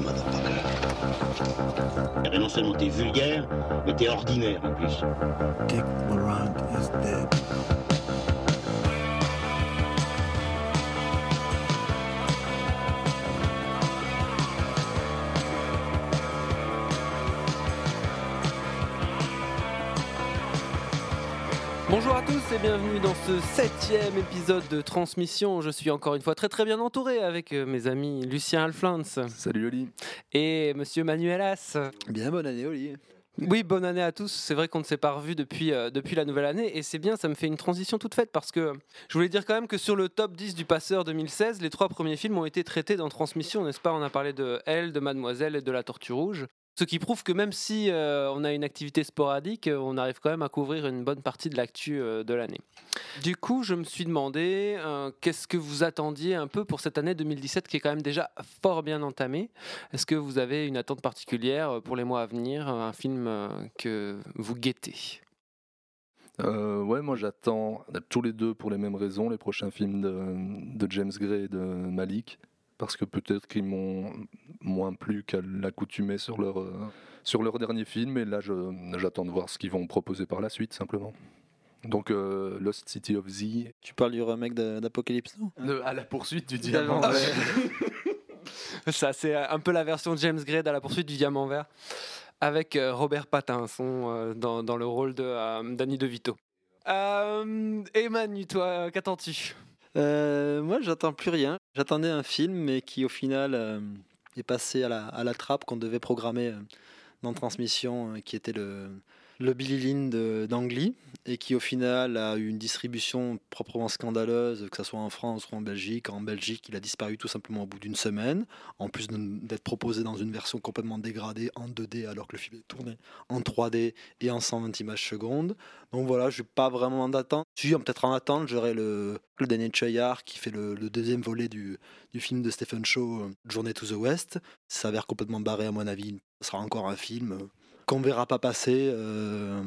Motherfucker. Et non seulement t'es vulgaire, mais t'es ordinaire en plus. Dick is dead. Tous et bienvenue dans ce septième épisode de Transmission. Je suis encore une fois très très bien entouré avec euh, mes amis Lucien Alflans Salut Oli. et Monsieur Manuelas. Bien bonne année, Oli. Oui, bonne année à tous. C'est vrai qu'on ne s'est pas revu depuis, euh, depuis la nouvelle année et c'est bien, ça me fait une transition toute faite parce que je voulais dire quand même que sur le top 10 du passeur 2016, les trois premiers films ont été traités dans Transmission, n'est-ce pas? On a parlé de Elle, de Mademoiselle et de La Tortue Rouge. Ce qui prouve que même si euh, on a une activité sporadique, euh, on arrive quand même à couvrir une bonne partie de l'actu euh, de l'année. Du coup, je me suis demandé euh, qu'est-ce que vous attendiez un peu pour cette année 2017 qui est quand même déjà fort bien entamée? Est-ce que vous avez une attente particulière pour les mois à venir, un film euh, que vous guettez? Euh, ouais, moi j'attends tous les deux pour les mêmes raisons les prochains films de, de James Gray et de Malik. Parce que peut-être qu'ils m'ont moins plu qu'à l'accoutumée sur leur, euh, sur leur dernier film. Et là, j'attends de voir ce qu'ils vont proposer par la suite, simplement. Donc, euh, Lost City of Z. Tu parles du remake d'Apocalypse Le- à la poursuite du Diamant vert. Ça, c'est un peu la version de James Gray à la poursuite du diamant vert, avec euh, Robert Pattinson euh, dans, dans le rôle de euh, Danny DeVito. Euh, et Manu, toi, qu'attends-tu? Euh, Moi, j'attends plus rien. J'attendais un film, mais qui au final euh, est passé à la, à la trappe qu'on devait programmer euh, dans Transmission, qui était le, le Billy Lynn d'Angly, et qui au final a eu une distribution proprement scandaleuse, que ce soit en France ou en Belgique. En Belgique, il a disparu tout simplement au bout d'une semaine, en plus d'être proposé dans une version complètement dégradée en 2D, alors que le film est tourné en 3D et en 120 images secondes. Donc voilà, je n'ai pas vraiment d'attente. Si, peut-être en attente, j'aurai le, le Daniel Chayar qui fait le, le deuxième volet du, du film de Stephen Shaw, euh, Journey to the West. Ça s'avère complètement barré à mon avis. Ce sera encore un film euh, qu'on verra pas passer euh,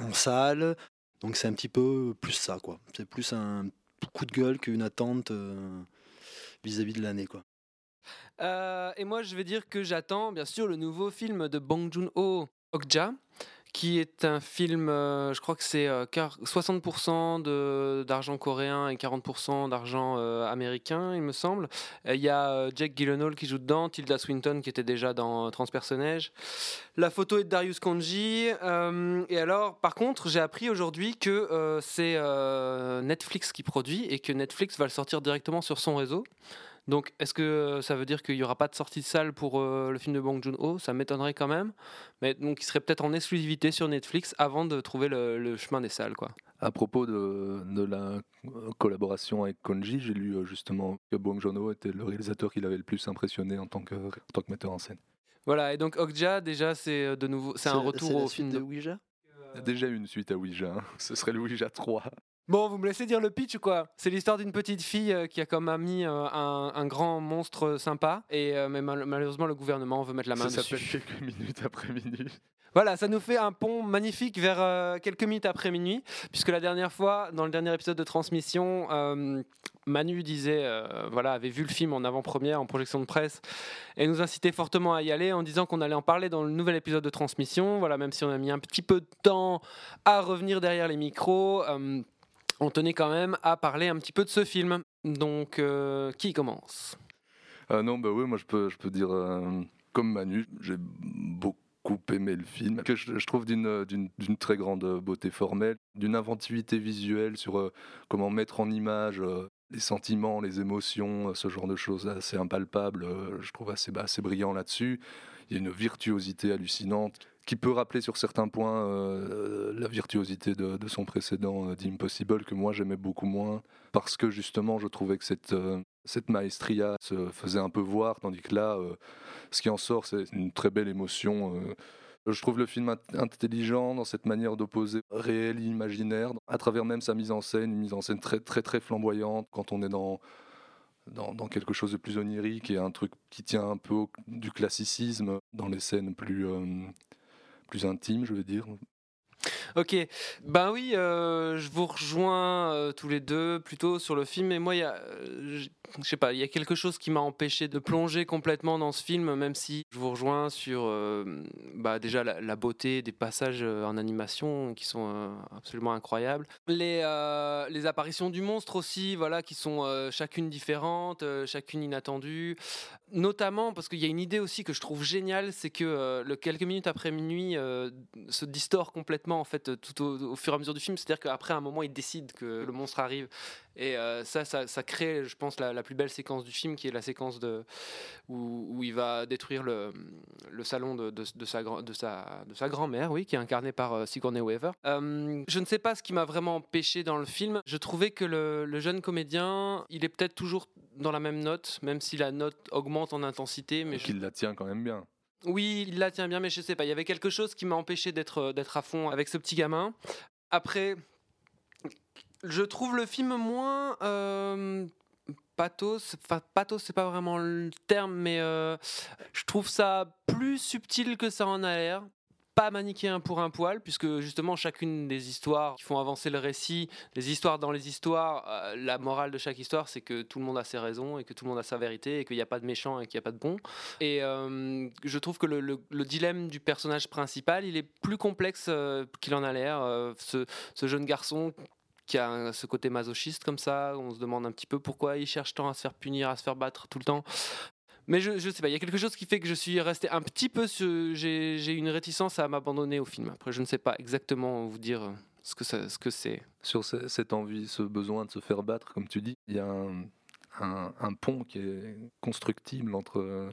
en salle. Donc c'est un petit peu plus ça, quoi. C'est plus un coup de gueule qu'une attente euh, vis-à-vis de l'année, quoi. Euh, Et moi, je vais dire que j'attends, bien sûr, le nouveau film de Bong Joon-ho, Okja, qui est un film, euh, je crois que c'est euh, quar- 60% de- d'argent coréen et 40% d'argent euh, américain, il me semble. Euh, Il y a euh, Jack Gyllenhaal qui joue dedans, Tilda Swinton qui était déjà dans euh, Transpersonnage. La photo est de Darius Konji. euh, et alors, par contre, j'ai appris aujourd'hui que euh, c'est euh, Netflix qui produit et que Netflix va le sortir directement sur son réseau. Donc, est-ce que euh, ça veut dire qu'il n'y aura pas de sortie de salle pour euh, le film de Bong Joon-ho? Ça m'étonnerait quand même. Mais donc, il serait peut-être en exclusivité sur Netflix avant de trouver le, le chemin des salles, quoi. À propos de, de la collaboration avec Konji, j'ai lu euh, justement que Bong Joon-ho était le réalisateur qui l'avait le plus impressionné en tant que, en tant que metteur en scène. Voilà. Et donc, Okja, déjà, c'est de nouveau, c'est un retour au film de. Ouija? Il y a déjà eu une suite à Ouija, hein. ce serait le Ouija 3. Bon, vous me laissez dire le pitch ou quoi? C'est l'histoire d'une petite fille euh, qui a comme ami euh, un, un grand monstre sympa, et euh, mais mal- malheureusement le gouvernement veut mettre la main Ça s'appelle dessus. quelques minutes après minuit. Voilà, ça nous fait un pont magnifique vers euh, quelques minutes après minuit, puisque la dernière fois, dans le dernier épisode de transmission, euh, Manu disait, euh, voilà, avait vu le film en avant-première, en projection de presse, et nous incitait fortement à y aller en disant qu'on allait en parler dans le nouvel épisode de transmission. Voilà, même si on a mis un petit peu de temps à revenir derrière les micros, euh, on tenait quand même à parler un petit peu de ce film. Donc, euh, qui commence? Ah non, bah oui, moi je peux, je peux dire, euh, comme Manu, j'ai beaucoup aimé le film, que je, je trouve d'une d'une très grande beauté formelle, d'une inventivité visuelle sur euh, comment mettre en image euh, les sentiments, les émotions, euh, ce genre de choses assez impalpables. euh, je trouve assez, bah, assez brillant là-dessus. Il y a une virtuosité hallucinante qui peut rappeler sur certains points euh, la virtuosité de, son précédent euh, The Impossible que moi j'aimais beaucoup moins parce que justement je trouvais que cette, euh, maestria se faisait un peu voir tandis que là euh, ce qui en sort c'est une très belle émotion euh. je trouve le film int- intelligent dans cette manière d'opposer réel et imaginaire à travers même sa mise en scène une mise en scène très très très flamboyante quand on est dans dans, quelque chose de plus onirique et un truc qui tient un peu du classicisme dans les scènes plus, euh, plus intimes, je veux dire. Ok, ben oui, euh, je vous rejoins euh, tous les deux plutôt sur le film. Et moi, il y a, euh, je sais pas, il y a quelque chose qui m'a empêché de plonger complètement dans ce film, même si je vous rejoins sur bah, déjà la, beauté des passages en animation qui sont absolument incroyables. Les, apparitions du monstre aussi, voilà, qui sont chacune différentes, euh, chacune inattendue. Notamment parce qu'il y a une idée aussi que je trouve géniale, c'est que quelques minutes après minuit se distord complètement en fait tout au, au fur et à mesure du film. C'est-à-dire qu'après un moment, il décide que le monstre arrive. Et euh, ça, ça, ça crée, je pense, la, la plus belle séquence du film, qui est la séquence de, où, où il va détruire le, le salon de, de, de sa, grand- de, sa, de sa grand-mère, oui, qui est incarnée par euh, Sigourney Weaver. Euh, je ne sais pas ce qui m'a vraiment empêché dans le film. Je trouvais que le, le jeune comédien, il est peut-être toujours dans la même note, même si la note augmente en intensité. Mais je- Qu'il la tient quand même bien. Oui, il la tient bien, mais je sais pas. Il y avait quelque chose qui m'a empêché d'être d'être à fond avec ce petit gamin. Après, je trouve le film moins euh, pathos. Enfin, pathos, c'est pas vraiment le terme, mais euh, je trouve ça plus subtil que ça en a l'air. Pas manichéen pour un poil, puisque justement chacune des histoires qui font avancer le récit, les histoires dans les histoires, euh, la morale de chaque histoire, c'est que tout le monde a ses raisons et que tout le monde a sa vérité et qu'il n'y a pas de méchant et qu'il n'y a pas de bon. Et euh, je trouve que le, le- le dilemme du personnage principal, il est plus complexe euh, qu'il en a l'air. Ce, ce jeune garçon qui a ce côté masochiste comme ça, on se demande un petit peu pourquoi il cherche tant à se faire punir, à se faire battre tout le temps. Mais je, je sais pas, il y a quelque chose qui fait que je suis resté un petit peu. sur- J'ai j'ai une réticence à m'abandonner au film. Après, je ne sais pas exactement vous dire ce que ça- ce que c'est. Sur ce- cette envie, ce besoin de se faire battre, comme tu dis, il y a un, un- pont qui est constructible entre euh,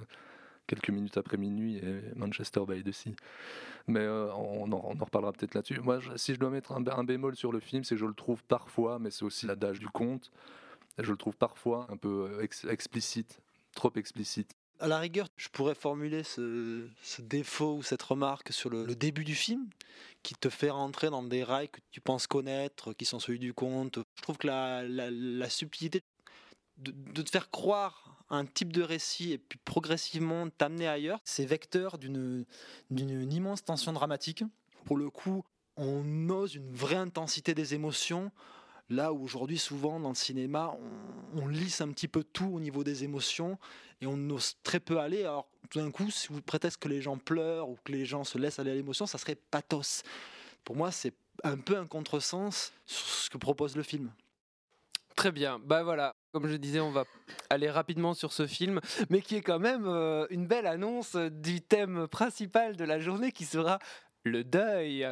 quelques minutes après minuit et Manchester by the Sea. Mais euh, on, en, on en reparlera peut-être là-dessus. Moi, si je dois mettre un, bé- un bémol sur le film, c'est que je le trouve parfois, mais c'est aussi l'adage du conte, je le trouve parfois un peu euh, ex- explicite, trop explicite. À la rigueur, je pourrais formuler ce, défaut ou cette remarque sur le, début du film, qui te fait rentrer dans des rails que tu penses connaître, qui sont celui du conte. Je trouve que la, la- subtilité de, de te faire croire un type de récit et puis progressivement t'amener ailleurs, c'est vecteur d'une immense tension dramatique. Pour le coup, on ose une vraie intensité des émotions. Là où aujourd'hui, souvent dans le cinéma, on, lisse un petit peu tout au niveau des émotions et on ose très peu aller. Alors, tout d'un coup, si vous prétexte que les gens pleurent ou que les gens se laissent aller à l'émotion, ça serait pathos. Pour moi, c'est un peu un contresens sur ce que propose le film. Très bien, bah voilà, comme je disais, on va aller rapidement sur ce film, mais qui est quand même euh, une belle annonce du thème principal de la journée qui sera le deuil.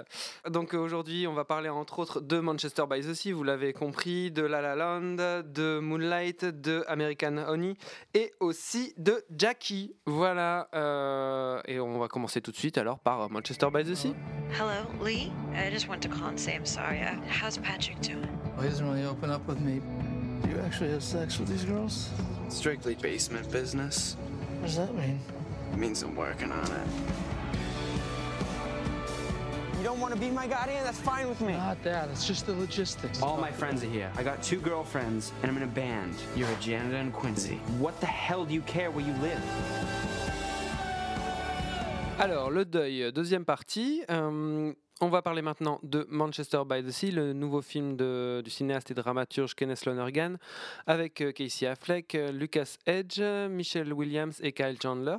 Donc aujourd'hui, on va parler entre autres de Manchester by the Sea, vous l'avez compris, de La La Land, de Moonlight, de American Honey et aussi de Jackie. Voilà, euh, et on va commencer tout de suite alors par Manchester by the Sea. Hello, Lee. I just wanted to call and say I'm sorry. Uh, how's Patrick doing? Well, he doesn't really open up with me. Do you actually have sex with these girls? Strictly basement business. What does that mean? It means I'm working on it. Don't want to be my guardian? That's fine with me. Not that. It's just the logistics. All my friends are here. I got two girlfriends, and I'm in a band. You're a janitor in Quincy. What the hell do you care where you live? Alors, le deuil, deuxième partie. Euh, on va parler maintenant de Manchester by the Sea, le nouveau film de- du cinéaste et dramaturge Kenneth Lonergan, avec euh, Casey Affleck, euh, Lucas Edge, Michelle Williams et Kyle Chandler.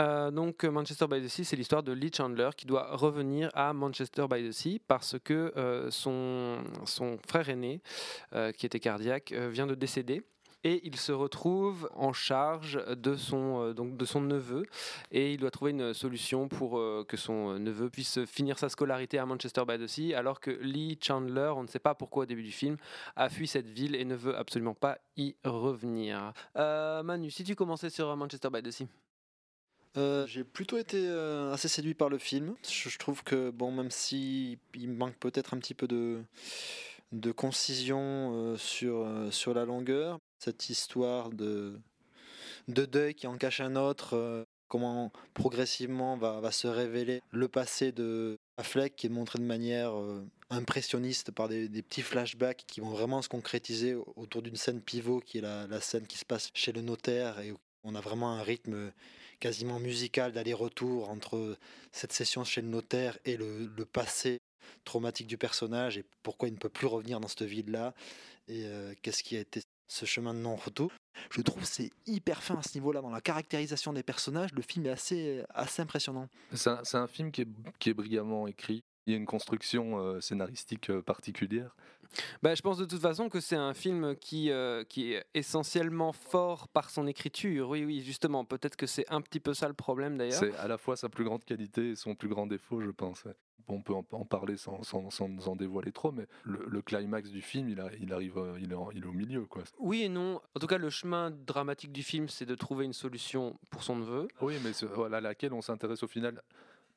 Euh, donc Manchester by the Sea, c'est l'histoire de Lee Chandler qui doit revenir à Manchester by the Sea parce que euh, son, son frère aîné, euh, qui était cardiaque, vient de décéder. Et il se retrouve en charge de son, donc de son neveu et il doit trouver une solution pour que son neveu puisse finir sa scolarité à Manchester by the Sea, alors que Lee Chandler, on ne sait pas pourquoi au début du film, a fui cette ville et ne veut absolument pas y revenir. Manu, si tu commençais sur Manchester by the Sea. Euh, J'ai plutôt été euh, assez séduit par le film. Je, trouve que, bon, même si il manque peut-être un petit peu de, de concision euh, sur, sur la longueur, cette histoire de, de deuil qui en cache un autre, comment progressivement va, va se révéler le passé de Affleck qui est montré de manière impressionniste par des, des petits flashbacks qui vont vraiment se concrétiser autour d'une scène pivot qui est la, la scène qui se passe chez le notaire et où on a vraiment un rythme quasiment musical d'aller-retour entre cette session chez le notaire et le, passé traumatique du personnage et pourquoi il ne peut plus revenir dans cette ville-là et euh, qu'est-ce qui a été ce chemin de non-retour. Je trouve c'est hyper fin à ce niveau-là dans la caractérisation des personnages. Le film est assez, assez impressionnant. C'est un, un film qui est, qui est brillamment écrit. Il y a une construction euh, scénaristique euh, particulière? Bah, je pense de toute façon que c'est un film qui, euh, qui est essentiellement fort par son écriture. Oui, oui, justement. Peut-être que c'est un petit peu ça le problème d'ailleurs. C'est à la fois sa plus grande qualité et son plus grand défaut, je pense. Bon, on peut en, en parler sans, sans, sans en dévoiler trop, mais le, le climax du film, il, a- il arrive, il est, en- il est au milieu. Quoi. Oui et non. En tout cas, le chemin dramatique du film, c'est de trouver une solution pour son neveu. Oui, mais voilà, laquelle on s'intéresse au final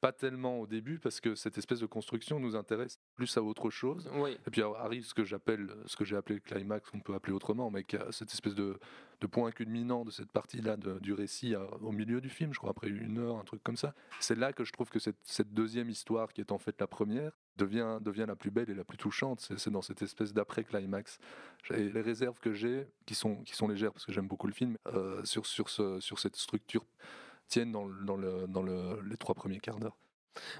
pas tellement au début, parce que cette espèce de construction nous intéresse plus à autre chose. Oui. Et puis arrive ce que j'appelle, ce que j'ai appelé le climax, qu'on peut appeler autrement, mais qui a cette espèce de, de point culminant de cette partie-là du récit à- au milieu du film, je crois après une heure, un truc comme ça. C'est là que je trouve que cette, cette deuxième histoire, qui est en fait la première, devient, devient la plus belle et la plus touchante. C'est dans cette espèce d'après-climax. Les réserves que j'ai, qui sont, qui sont légères parce que j'aime beaucoup le film, euh, sur, sur, ce, sur cette structure, tiennent dans, le- dans, le, les trois premiers quarts d'heure.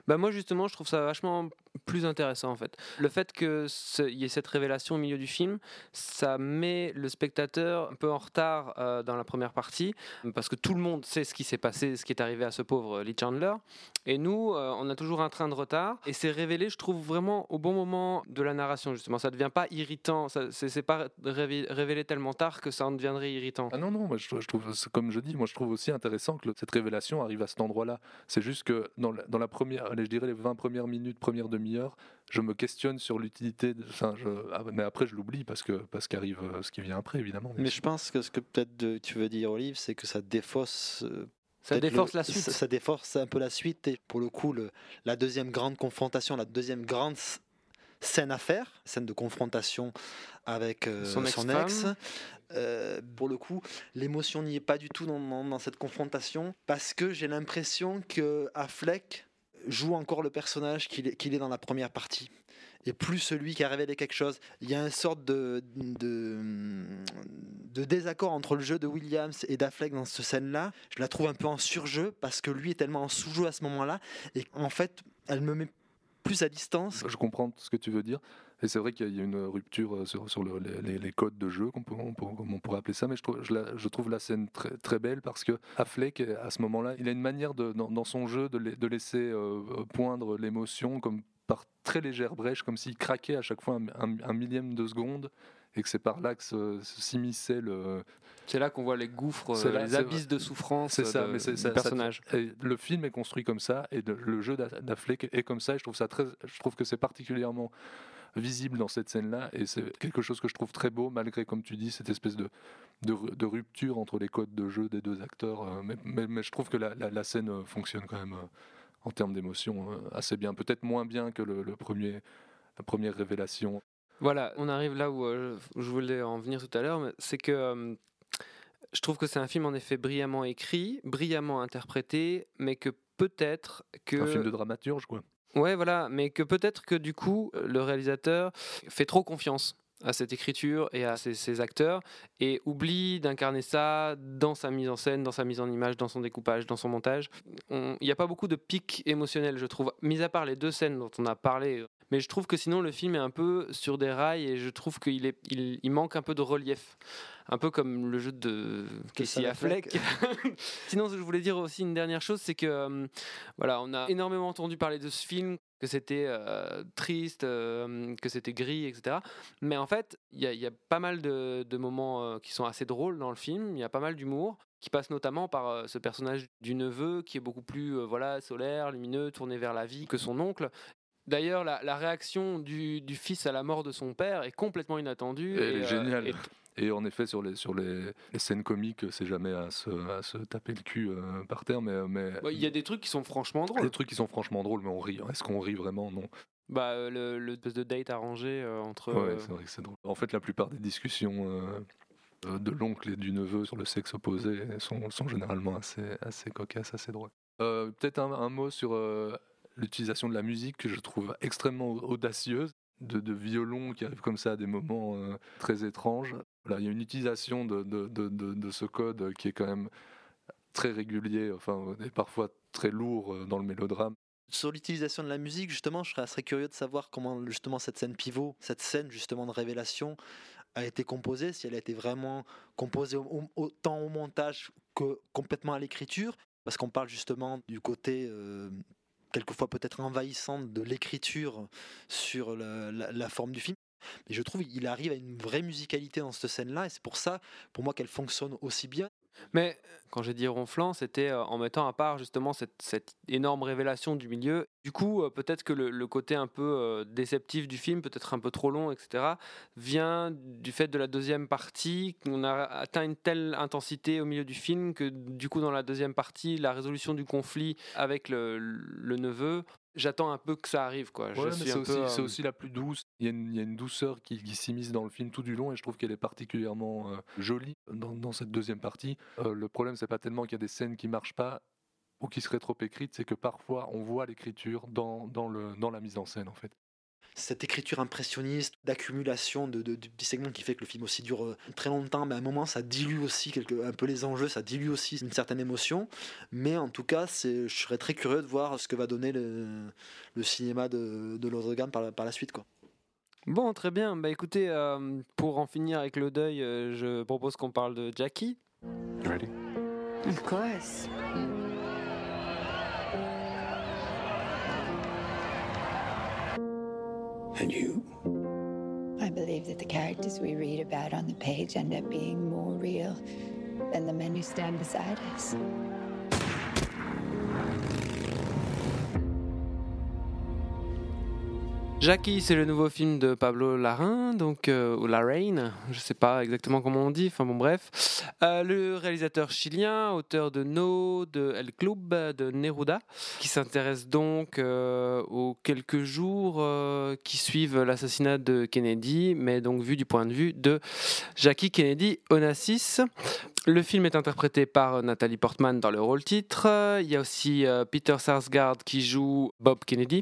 Bah moi justement, je trouve ça vachement plus intéressant en fait. Le fait que il y ait cette révélation au milieu du film, ça met le spectateur un peu en retard euh, dans la première partie parce que tout le monde sait ce qui s'est passé, ce qui est arrivé à ce pauvre Lee Chandler, et nous, euh, on a toujours un train de retard. Et c'est révélé, je trouve vraiment au bon moment de la narration justement. Ça devient pas irritant, c'est pas révé- révélé tellement tard que ça en deviendrait irritant. Ah non, non, moi je, trouve- comme je dis, moi je trouve aussi intéressant que cette révélation arrive à cet endroit-là. C'est juste que dans la, dans la allez, je dirais les 20 premières minutes, première demi-heure, je me questionne sur l'utilité, enfin, ah, mais après je l'oublie parce que parce qu'arrive euh, ce qui vient après, évidemment. Mais je pense que ce que peut-être tu veux dire, Olive, c'est que ça défausse. euh, Ça déforce le- la suite. Ça, ça déforce un peu la suite. Et pour le coup, le- la deuxième grande confrontation, la deuxième grande scène à faire, scène de confrontation avec euh, Son ex. euh, pour le coup, l'émotion n'y est pas du tout dans, dans- dans cette confrontation parce que j'ai l'impression que Affleck joue encore le personnage qu'il est, dans la première partie et plus celui qui a révélé quelque chose. Il y a une sorte de, de, de désaccord entre le jeu de Williams et d'Affleck dans cette scène-là. Je la trouve un peu en surjeu parce que lui est tellement en sous-jeu à ce moment-là et en fait, elle me met plus à distance. Je comprends ce que tu veux dire. Et c'est vrai qu'il y a une rupture euh, sur, sur le- les, codes de jeu, qu'on on peut- comme on pourrait appeler ça, mais je trouve, je, la- je trouve la scène très, très belle parce que Affleck, à ce moment-là, il a une manière de, dans, dans son jeu de, la- de laisser euh, poindre l'émotion comme par très légère brèche, comme s'il craquait à chaque fois un, un- un millième de seconde et que c'est par là que s'immisçait le, C'est là qu'on voit les gouffres, euh, là- les abysses de souffrance C'est ça, de- mais c'est du ça- ça- personnage. et le film est construit comme ça et de- le jeu d'A- d'Affleck est comme ça. Et je trouve ça très, je trouve que c'est particulièrement visible dans cette scène-là et c'est quelque chose que je trouve très beau malgré, comme tu dis, cette espèce de de, ru- de rupture entre les codes de jeu des deux acteurs. euh, Mais, mais- mais je trouve que la, la- la scène euh, fonctionne quand même euh, en termes d'émotion assez bien. Peut-être moins bien que le, le premier, la première révélation. Voilà, on arrive là où euh, je voulais en venir tout à l'heure, c'est que euh, je trouve que c'est un film en effet brillamment écrit, brillamment interprété, mais que peut-être que Un film de dramaturge, quoi. Ouais, voilà, mais que peut-être que du coup, le réalisateur fait trop confiance à cette écriture et à ses, acteurs et oublie d'incarner ça dans sa mise en scène, dans sa mise en image, dans son découpage, dans son montage. On- Il n'y a pas beaucoup de pics émotionnels, je trouve, mis à part les deux scènes dont on a parlé. Mais je trouve que sinon le film est un peu sur des rails et je trouve qu'il il manque un peu de relief. Un peu comme le jeu de Casey Affleck. Sinon, je voulais dire aussi une dernière chose, c'est que euh, voilà, on a énormément entendu parler de ce film, que c'était euh, triste, euh, que c'était gris, etc. Mais en fait, il y, a- il y a pas mal de, de moments euh, qui sont assez drôles dans le film. Il y a pas mal d'humour qui passe notamment par euh, ce personnage du neveu qui est beaucoup plus euh, voilà solaire, lumineux, tourné vers la vie que son oncle. D'ailleurs, la, la réaction du, du fils à la mort de son père est complètement inattendue. Elle et, est euh, géniale. et Et en effet, sur les, sur les, les scènes comiques, c'est jamais à se, à se taper le cul euh, par terre, mais, mais bah, Il y a des trucs qui sont franchement drôles. des trucs qui sont franchement drôles, mais on rit. Est-ce qu'on rit vraiment? Non. Bah, euh, le, le de date arrangé euh, entre. Ouais, c'est vrai que c'est drôle. En fait, la plupart des discussions de l'oncle et du neveu sur le sexe opposé sont, sont généralement assez, assez cocasses, assez drôles. Euh, Peut-être un, un mot sur euh, l'utilisation de la musique que je trouve extrêmement audacieuse, de, de violon qui arrive comme ça à des moments euh, très étranges. Il y a une utilisation de, ce code qui est quand même très régulier, enfin, et parfois très lourd euh, dans le mélodrame. Sur l'utilisation de la musique, justement, je serais assez curieux de savoir comment justement cette scène pivot, cette scène justement de révélation a été composée, si elle a été vraiment composée au- autant au montage que complètement à l'écriture, parce qu'on parle justement du côté euh, quelquefois peut-être envahissant de l'écriture sur la forme du film. Mais je trouve qu'il arrive à une vraie musicalité dans cette scène-là, et c'est pour ça, pour moi, qu'elle fonctionne aussi bien. Mais quand j'ai dit ronflant, c'était euh, en mettant à part justement cette, énorme révélation du milieu. Du coup, euh, peut-être que le, côté un peu euh, déceptif du film, peut-être un peu trop long, etc., vient du fait de la deuxième partie. On a atteint une telle intensité au milieu du film que du coup, dans la deuxième partie, la résolution du conflit avec le neveu, j'attends un peu que ça arrive. Quoi. Ouais, c'est aussi, euh, aussi la plus douce. Il y a une, il y a une douceur qui, qui s'immisce dans le film tout du long et je trouve qu'elle est particulièrement euh, jolie dans, dans cette deuxième partie. Euh, le problème, c'est pas tellement qu'il y a des scènes qui marchent pas ou qui seraient trop écrites, c'est que parfois on voit l'écriture dans, dans, le, dans la mise en scène en fait. Cette écriture impressionniste, d'accumulation de, de, de petits segments qui fait que le film aussi dure euh, très longtemps, mais à un moment ça dilue aussi quelque, un peu les enjeux, ça dilue aussi une certaine émotion. Mais en tout cas, je serais très curieux de voir ce que va donner le, le cinéma de, de Lothar par, la- par la suite. Quoi. Bon, très bien. Bah écoutez, euh, pour en finir avec le deuil, euh, je propose qu'on parle de Jackie. Ready? Of course. And you? I believe that the characters we read about on the page end up being more real than the men who stand beside us. Jackie, c'est le nouveau film de Pablo Larraín, donc euh, ou Larraín, je sais pas exactement comment on dit. Enfin bon, bref, Euh, le réalisateur chilien, auteur de No, de El Club, de Neruda, qui s'intéresse donc euh, aux quelques jours qui suivent l'assassinat de Kennedy, mais donc vu du point de vue de Jackie Kennedy Onassis. Le film est interprété par Nathalie Portman dans le rôle titre. Il y a aussi Peter Sarsgaard qui joue Bob Kennedy.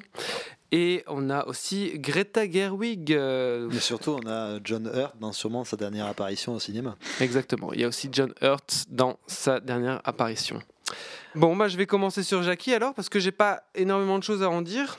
Et on a aussi Greta Gerwig. euh, Mais surtout, on a John Hurt dans sûrement sa dernière apparition au cinéma. exactement. Il y a aussi John Hurt dans sa dernière apparition. Bon, moi je vais commencer sur Jackie alors parce que j'ai pas énormément de choses à en dire.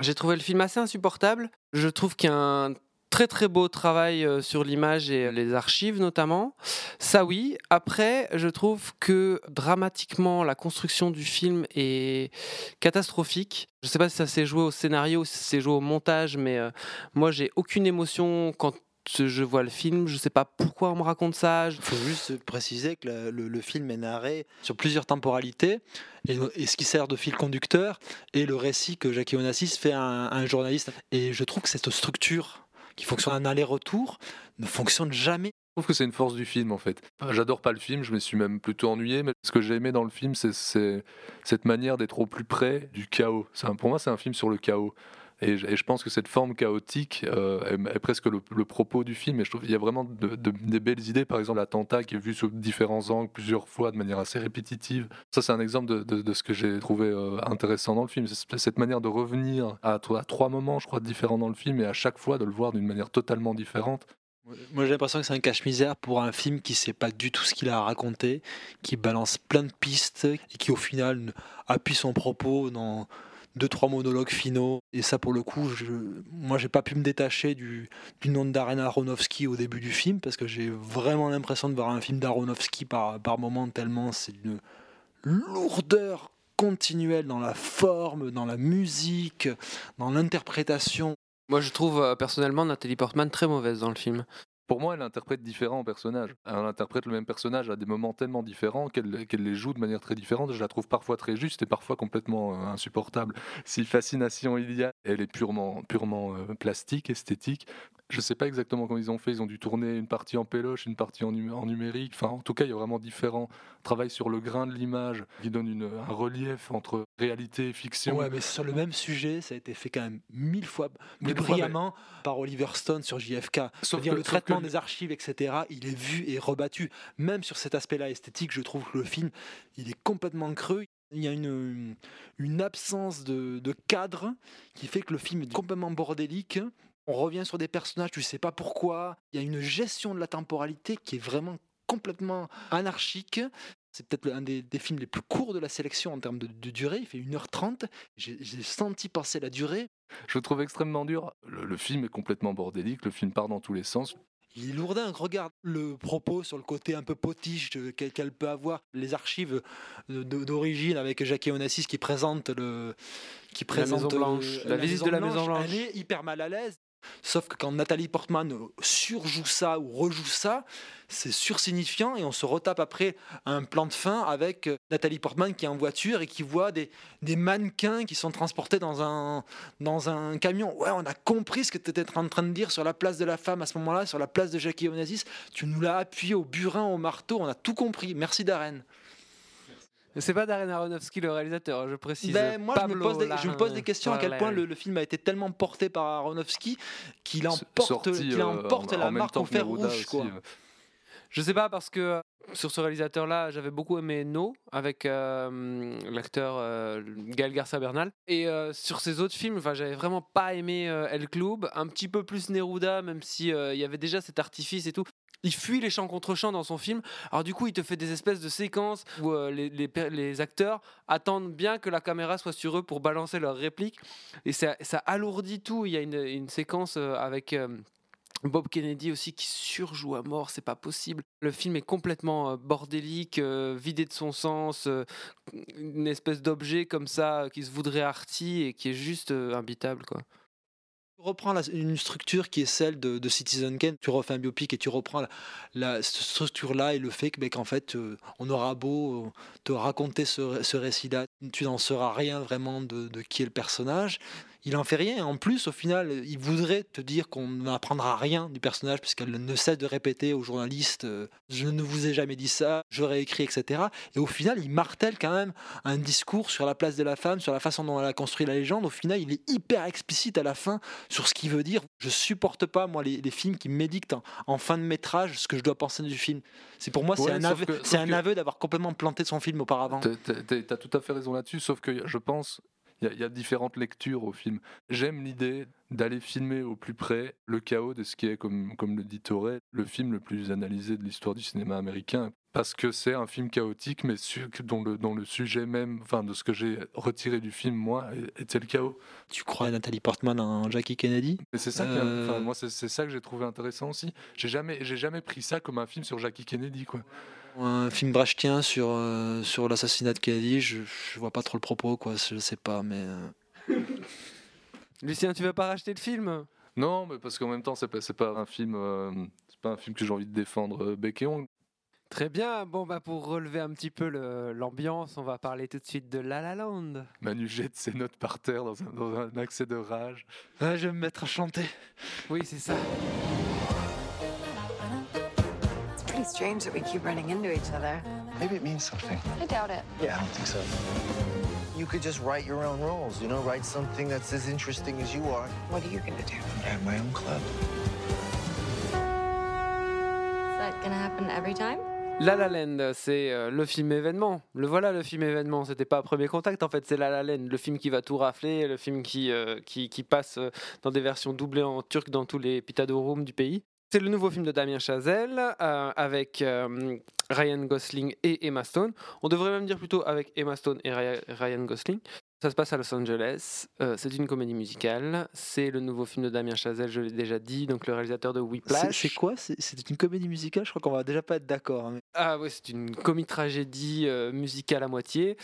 J'ai trouvé le film assez insupportable. Je trouve qu'il y a un très très beau travail euh, sur l'image et les archives notamment. Ça oui. Après, je trouve que dramatiquement la construction du film est catastrophique. Je sais pas si ça s'est joué au scénario si ça s'est joué au montage, mais euh, moi j'ai aucune émotion quand je vois le film. Je sais pas pourquoi on me raconte ça. Il faut juste préciser que le, film est narré sur plusieurs temporalités et, ce qui sert de fil conducteur est le récit que Jackie Onassis fait à un journaliste. Et je trouve que cette structure qui fonctionne en aller-retour ne fonctionne jamais. Je trouve que c'est une force du film en fait. J'adore pas le film, je me suis même plutôt ennuyé, mais ce que j'ai aimé dans le film, c'est- cette manière d'être au plus près du chaos. Un- pour moi, c'est un film sur le chaos. Et je, pense que cette forme chaotique euh, est, presque le, propos du film. Et je trouve qu'il y a vraiment de- de- des belles idées. Par exemple, l'attentat qui est vu sous différents angles, plusieurs fois, de manière assez répétitive. Ça, c'est un exemple de, ce que j'ai trouvé euh, intéressant dans le film. Cette manière de revenir à, à trois moments, je crois, différents dans le film, et à chaque fois de le voir d'une manière totalement différente. Moi j'ai l'impression que c'est un cache-misère pour un film qui sait pas du tout ce qu'il a à raconter, qui balance plein de pistes et qui au final ne- appuie son propos dans deux trois monologues finaux. Et ça pour le coup, je, moi j'ai pas pu me détacher du, nom d'Arena Aronofsky au début du film parce que j'ai vraiment l'impression de voir un film d'Aronofsky par, par moment tellement c'est une lourdeur continuelle dans la forme, dans la musique, dans l'interprétation. Moi, je trouve euh, personnellement Nathalie Portman très mauvaise dans le film. Pour moi, elle interprète différents personnages. Elle interprète le même personnage à des moments tellement différents qu'elle les joue de manière très différente. Je la trouve parfois très juste et parfois complètement euh, insupportable. Si fascination il y a, elle est purement, purement euh, plastique, esthétique. Je ne sais pas exactement comment ils ont fait. Ils ont dû tourner une partie en péloche, une partie en, numé- en numérique. Enfin, en tout cas, il y a vraiment différents travail sur le grain de l'image qui donne une- un relief entre réalité et fiction. Ouais, mais sur le même sujet, ça a été fait quand même mille fois plus fois, brillamment par Oliver Stone sur JFK. Sauf C'est-à-dire que- le sauf traitement que- des archives, etc. Il est vu et rebattu. Même sur cet aspect-là esthétique, je trouve que le film, il est complètement creux. Il y a une, une absence de, de cadre qui fait que le film est complètement bordélique. On revient sur des personnages, tu sais pas pourquoi. Il y a une gestion de la temporalité qui est vraiment complètement anarchique. C'est peut-être un des, des films les plus courts de la sélection en termes de, de durée. Il fait 1h30. J'ai j'ai senti passer la durée. Je le trouve extrêmement dur. Le, le film est complètement bordélique, le film part dans tous les sens. Il est lourdin, regarde le propos sur le côté un peu potiche qu'elle peut avoir. Les archives d'origine avec Jackie Onassis qui présente le. Qui présente Maison Blanche, euh, la visite de la Maison Blanche. Elle est hyper mal à l'aise. Sauf que quand Nathalie Portman surjoue ça ou rejoue ça, c'est sursignifiant et on se retape après un plan de fin avec euh, Nathalie Portman qui est en voiture et qui voit des, mannequins qui sont transportés dans un, dans un camion. Ouais, on a compris ce que tu étais en train de dire sur la place de la femme à ce moment-là, sur la place de Jackie Onassis. Tu nous l'as appuyé au burin, au marteau, on a tout compris. Merci Darren. C'est pas Darren Aronofsky le réalisateur, je précise. Ben, moi, je me, pose des, je me pose des questions à quel point le, film a été tellement porté par Aronofsky qu'il emporte, sorti, qu'il euh, emporte en- la en marque au fer Neruda rouge. aussi, Quoi. euh. Je sais pas parce que euh, sur ce réalisateur-là, j'avais beaucoup aimé No avec euh, l'acteur euh, Gaël Garcia Bernal. Et euh, sur ses autres films, enfin, j'avais vraiment pas aimé euh, El Club, un petit peu plus Neruda, même si euh, il y avait déjà cet artifice et tout. Il fuit les champs contre champs dans son film. Alors du coup, il te fait des espèces de séquences où euh, les, acteurs attendent bien que la caméra soit sur eux pour balancer leurs répliques. Et ça, alourdit tout. Il y a une, séquence euh, avec... euh, Bob Kennedy aussi qui surjoue à mort, c'est pas possible. Le film est complètement bordélique, vidé de son sens, une espèce d'objet comme ça qui se voudrait arty et qui est juste euh, imbitable quoi. Reprends une structure qui est celle de, Citizen Kane, tu refais un biopic et tu reprends la, structure-là et le fait ben, qu'en fait, euh, on aura beau euh, te raconter ce, ré- ce récit-là, tu n'en sauras rien vraiment de qui est le personnage. Il en fait rien. En plus, au final, il voudrait te dire qu'on n'apprendra rien du personnage puisqu'elle ne cesse de répéter aux journalistes euh, Je ne vous ai jamais dit ça, j'aurais écrit, etc. Et au final, il martèle quand même un discours sur la place de la femme, sur la façon dont elle a construit la légende. Au final, il est hyper explicite à la fin sur ce qu'il veut dire. Je supporte pas, moi, les, les films qui m'édictent en, en fin de métrage ce que je dois penser du film. C'est pour moi, c'est un aveu, que- c'est sauf un que- aveu d'avoir complètement planté son film auparavant. Tu as tout à fait raison là-dessus, sauf que je pense il y, a- il y a différentes lectures au film. J'aime l'idée d'aller filmer au plus près le chaos de ce qui est, comme, comme le dit Toré, le film le plus analysé de l'histoire du cinéma américain. Parce que c'est un film chaotique, mais dont, le, dont le sujet même, enfin de ce que j'ai retiré du film, moi, était le chaos. Tu crois à Nathalie Portman en Jackie Kennedy? C'est ça, Euh, moi, c'est ça que j'ai trouvé intéressant aussi. J'ai jamais, j'ai jamais pris ça comme un film sur Jackie Kennedy, quoi. Un film brechtien sur, euh, sur l'assassinat de Kennedy, je, je vois pas trop le propos, quoi. Je sais pas, mais. euh, Lucien, tu veux pas racheter le film? Non, mais parce qu'en même temps, c'est pas, c'est pas un film, euh, c'est pas un film que j'ai envie de défendre euh, bec et ongle. Très bien. Bon bah pour relever un petit peu l'ambiance, on va parler tout de suite de La La Land. Manu jette ses notes par terre dans un, dans un accès de rage. Ah, je vais me mettre à chanter. Oui, c'est ça. It's pretty strange that we keep running into each other. Maybe it means something. I doubt it. Yeah, I don't think so. You could just write your own rules, you know, write something that's as interesting as you are. What are you gonna do? I have my own club. Is that gonna happen every time? La La Land, c'est euh, le film événement. Le voilà le film événement. C'était pas Premier Contact en fait, c'est La La Land, le film qui va tout rafler, le film qui, euh, qui, qui passe euh, dans des versions doublées en turc dans tous les pitadorooms du pays. C'est le nouveau film de Damien Chazelle euh, avec euh, Ryan Gosling et Emma Stone. On devrait même dire plutôt avec Emma Stone et Rya- Ryan Gosling. Ça se passe à Los Angeles. Euh, c'est une comédie musicale. C'est le nouveau film de Damien Chazelle, je l'ai déjà dit, donc le réalisateur de Whiplash. c'est quoi? C'est une comédie musicale? Je crois qu'on va déjà pas être d'accord. hein, Ah oui, c'est une comédie-tragédie musicale à moitié.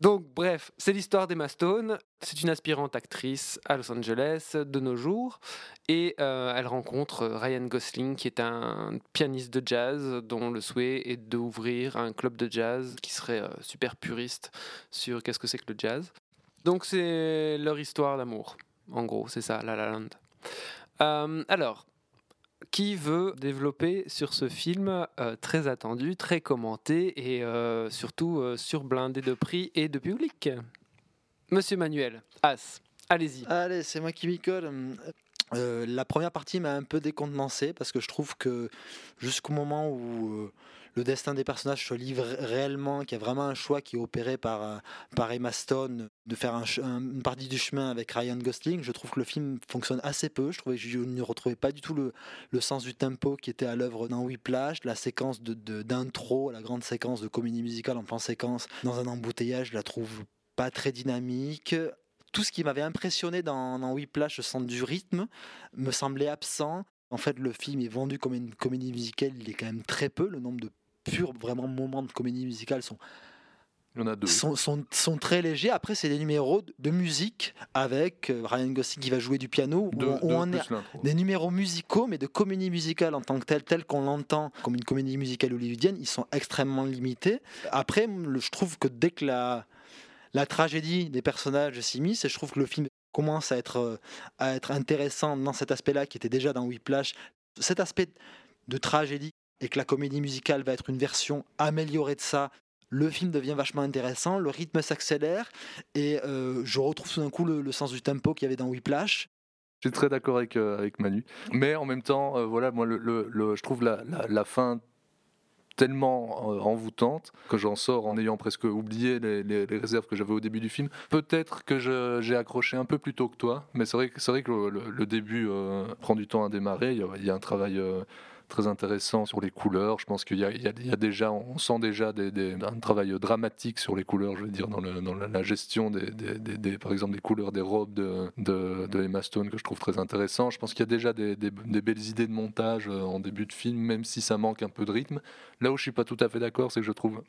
Donc, bref, c'est l'histoire d'Emma Stone. C'est une aspirante actrice à Los Angeles de nos jours. Et euh, elle rencontre euh, Ryan Gosling, qui est un pianiste de jazz dont le souhait est d'ouvrir un club de jazz qui serait euh, super puriste sur qu'est-ce que c'est que le jazz. Donc, c'est leur histoire d'amour. En gros, c'est ça, La La Land. Alors, qui veut développer sur ce film très attendu, très commenté et surtout surblindé de prix et de public? Monsieur Manuel, As, allez-y. Allez, c'est moi qui m'y colle. Euh, la première partie m'a un peu décontenancé parce que je trouve que jusqu'au moment où euh, le destin des personnages se livre réellement, qu'il y a vraiment un choix qui est opéré par, euh, par Emma Stone, de faire un une partie du chemin avec Ryan Gosling. Je trouve que le film fonctionne assez peu. Je trouvais que je ne retrouvais pas du tout le, le sens du tempo qui était à l'œuvre dans Whiplash. La séquence de, de- d'intro, la grande séquence de comédie musicale en plan séquence dans un embouteillage, je la trouve pas très dynamique. Tout ce qui m'avait impressionné dans, dans Whiplash, le sens du rythme, me semblait absent. En fait, le film est vendu comme une comédie musicale, il est quand même très peu. Le nombre de purs vraiment moments de comédie musicale sont Il y en a deux. sont, sont, sont très légers. Après, c'est des numéros de- musique avec euh, Ryan Gosling qui va jouer du piano. où où on est- des numéros musicaux, mais de comédie musicale en tant que telle, telle qu'on l'entend comme une comédie musicale hollywoodienne, ils sont extrêmement limités. Après, je trouve que dès que la, la tragédie des personnages s'immisce, et je trouve que le film commence à être, euh, à être intéressant dans cet aspect-là qui était déjà dans Whiplash, cet aspect de tragédie et que la comédie musicale va être une version améliorée de ça. Le film devient vachement intéressant, le rythme s'accélère et euh, je retrouve tout d'un coup le, sens du tempo qu'il y avait dans Whiplash. Je suis très d'accord avec, euh, avec Manu. Mais en même temps, voilà, moi, le, je trouve la- la fin tellement euh, envoûtante que j'en sors en ayant presque oublié les, réserves que j'avais au début du film. Peut-être que j'ai accroché un peu plus tôt que toi, mais c'est vrai, que- vrai que le, début euh, prend du temps à démarrer. Il y a, il y a un travail euh, très intéressant sur les couleurs. Je pense qu'il y a, déjà, on sent déjà des- des- un travail dramatique sur les couleurs, je veux dire, dans, la, gestion des, par exemple, des couleurs des robes de, de, de Emma Stone que je trouve très intéressant. Je pense qu'il y a déjà des belles idées de montage euh, en début de film, même si ça manque un peu de rythme. Là où je suis pas tout à fait d'accord, c'est que je trouve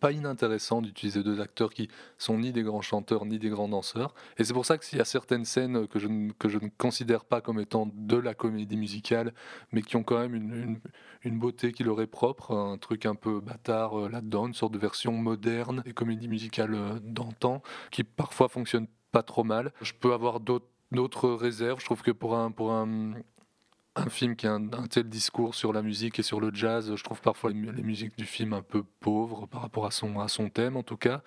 pas inintéressant d'utiliser deux acteurs qui sont ni des grands chanteurs ni des grands danseurs. Et c'est pour ça que s'il y a certaines scènes que je, ne, que je ne considère pas comme étant de la comédie musicale, mais qui ont quand même une, une- beauté qui leur est propre, un truc un peu bâtard euh, là-dedans, une sorte de version moderne des comédies musicales euh, d'antan, qui parfois fonctionnent pas trop mal. Je peux avoir d'autres d'autres réserves. Je trouve que pour un, pour un, un film qui a un, tel discours sur la musique et sur le jazz, je trouve parfois les, les musiques du film un peu pauvres par rapport à son, à son thème en tout cas.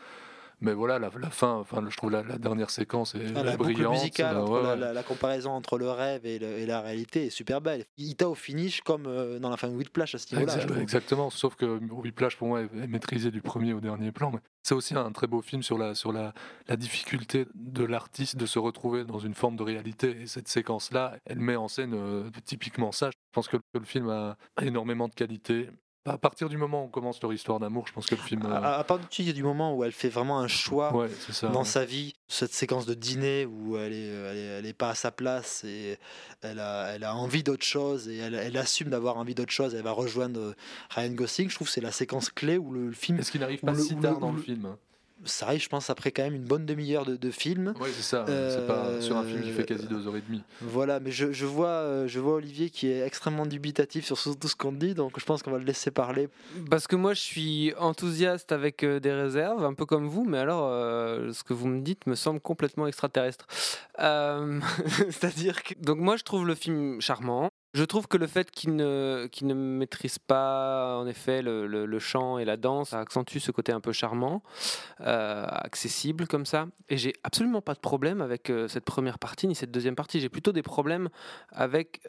Mais voilà, la, la fin, enfin, je trouve la, la dernière séquence est, Ah, la brillante. musicale, Euh, ouais, la, ouais. la- la comparaison entre le rêve et, le- et la réalité est super belle. Il t'a au finish comme euh, dans la fin de Whiplash à ce niveau-là. Exactement, sauf que Whiplash pour moi est est maîtrisé du premier au dernier plan. mais C'est aussi un très beau film sur la, sur la, la difficulté de l'artiste de se retrouver dans une forme de réalité. Et cette séquence-là, elle met en scène euh, typiquement ça. Je pense que le film a énormément de qualité. À partir du moment où on commence leur histoire d'amour, je pense que le film. euh, À, à partir du moment où elle fait vraiment un choix Ouais, c'est ça, dans ouais. sa vie, cette séquence de dîner où elle est, elle est, elle est pas à sa place et elle a, elle a envie d'autre chose et elle, elle assume d'avoir envie d'autre chose. Elle va rejoindre Ryan Gosling. Je trouve que c'est la séquence clé où le, le film. Est-ce qu'il n'arrive pas le- si tard le- dans le le- film Ça arrive, je pense, après quand même une bonne demi-heure de, de film. Oui, c'est ça. C'est pas sur un film qui fait quasi deux heures et demie. Voilà, mais je, je vois, euh, je vois Olivier qui est extrêmement dubitatif sur tout ce qu'on dit, donc je pense qu'on va le laisser parler. Parce que moi, je suis enthousiaste avec euh, des réserves, un peu comme vous, mais alors, euh, ce que vous me dites me semble complètement extraterrestre. Euh, C'est-à-dire que. Donc, moi, je trouve le film charmant. Je trouve que le fait qu'il ne, ne maîtrise pas, en effet, le, le- le chant et la danse, accentue ce côté un peu charmant, euh, accessible comme ça. Et j'ai absolument pas de problème avec euh, cette première partie ni cette deuxième partie. J'ai plutôt des problèmes avec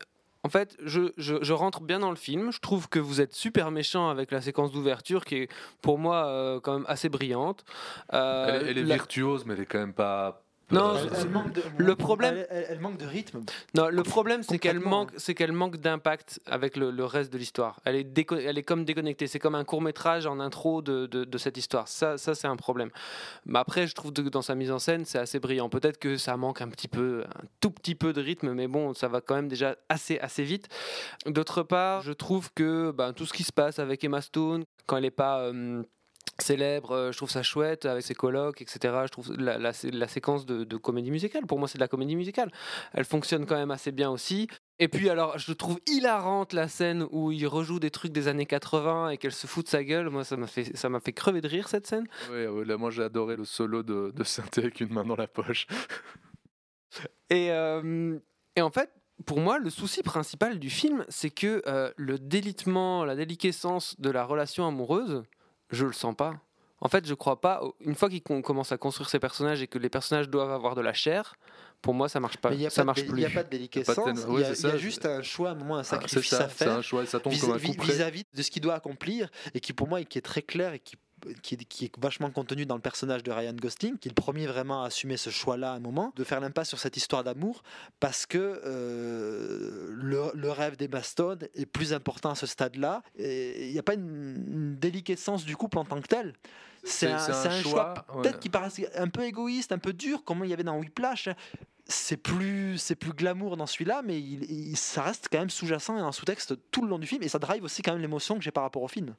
en fait, je, je- je rentre bien dans le film. Je trouve que vous êtes super méchant avec la séquence d'ouverture qui est pour moi euh, quand même assez brillante. Euh, elle, est- elle est la- virtuose, mais elle est quand même pas. Non, pas- c'est- Elle manque de- le problème, Elle, manque de rythme. non, le problème, c'est qu'elle manque, c'est qu'elle manque d'impact avec le, le reste de l'histoire. Elle est, déco- elle est comme déconnectée. C'est comme un court métrage en intro de, de- de cette histoire. Ça, ça c'est un problème. Mais après, je trouve que dans sa mise en scène, c'est assez brillant. Peut-être que ça manque un petit peu, un tout petit peu de rythme, mais bon, ça va quand même déjà assez, assez vite. D'autre part, je trouve que ben, tout ce qui se passe avec Emma Stone, quand elle n'est pas euh, célèbre, euh, je trouve ça chouette avec ses colloques, etc. Je trouve la, la, la séquence de, de comédie musicale, pour moi c'est de la comédie musicale. Elle fonctionne quand même assez bien aussi. Et puis alors, je trouve hilarante la scène où il rejoue des trucs des années 80 et qu'elle se fout de sa gueule. Moi, ça m'a fait, ça m'a fait crever de rire cette scène. Ouais, là, moi j'ai adoré le solo de, de synthé avec une main dans la poche. Et, euh, et en fait, pour moi, le souci principal du film, c'est que euh, le délitement, la déliquescence de la relation amoureuse, je le sens pas. En fait, je crois pas. Une fois qu'il com- commence à construire ses personnages et que les personnages doivent avoir de la chair, pour moi, ça marche pas. Mais il n'y a, ça pas marche plus. il y a pas de déliquescence, de- il ouais, y c'est y a juste un choix, à un moment, un Ah, c'est sacrifice ça, à c'est faire un choix, ça tombe vis- comme un vis- vis-à-vis de ce qu'il doit accomplir et qui pour moi qui est très clair et qui qui, est- qui est vachement contenu dans le personnage de Ryan Gosling, qui est le premier vraiment à assumer ce choix-là à un moment, de faire l'impasse sur cette histoire d'amour, parce que euh, le, le rêve d'Emma Stone est plus important à ce stade-là. Il n'y a pas une, une déliquescence du couple en tant que tel. C'est un, un un choix, choix, ouais. peut-être qui paraît un peu égoïste, un peu dur, comme il y avait dans Whiplash. C'est plus, c'est plus glamour dans celui-là, mais il, il- ça reste quand même sous-jacent et en sous-texte tout le long du film, et ça drive aussi quand même l'émotion que j'ai par rapport au film.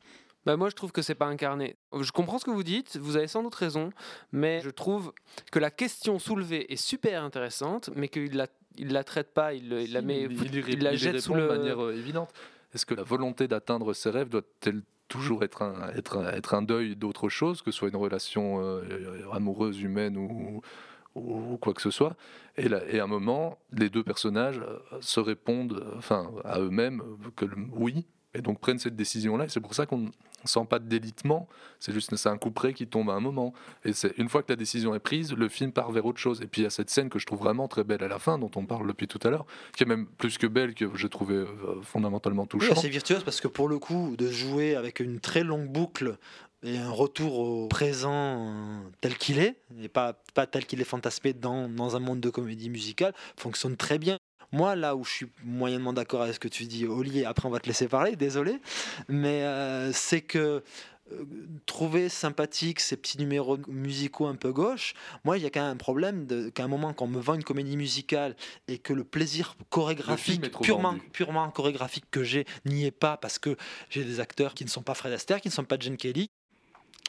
Bah moi je trouve que c'est pas incarné. Je comprends ce que vous dites, vous avez sans doute raison, mais je trouve que la question soulevée est super intéressante, mais qu'il la, il la traite pas, il, la met, il, la jette sous le. de manière euh, évidente. Est-ce que la volonté d'atteindre ses rêves doit-elle toujours être un, être un, être un deuil d'autre chose, que ce soit une relation euh, amoureuse, humaine ou, ou quoi que ce soit? Et, là- et à un moment, les deux personnages euh, se répondent enfin, à eux-mêmes que le- oui, et donc prennent cette décision-là. Et c'est pour ça qu'on ne sent pas de délitement, c'est juste c'est un coup près qui tombe à un moment. Et c'est une fois que la décision est prise, le film part vers autre chose. Et puis il y a cette scène que je trouve vraiment très belle à la fin, dont on parle depuis tout à l'heure, qui est même plus que belle, que j'ai trouvé euh, fondamentalement Oui, touchante. c'est virtuose parce que pour le coup, de jouer avec une très longue boucle et un retour au présent euh, tel qu'il est, et pas, pas tel qu'il est fantasmé dans, dans un monde de comédie musicale, fonctionne très bien. Moi, là où je suis moyennement d'accord avec ce que tu dis, Oli, après on va te laisser parler, désolé, mais euh, c'est que euh, trouver sympathique ces petits numéros musicaux un peu gauche, moi il y a quand même un problème qu'à un moment qu'on me vend une comédie musicale et que le plaisir chorégraphique purement, vendu. purement chorégraphique que j'ai n'y est pas parce que j'ai des acteurs qui ne sont pas Fred Astaire, qui ne sont pas Jen Kelly.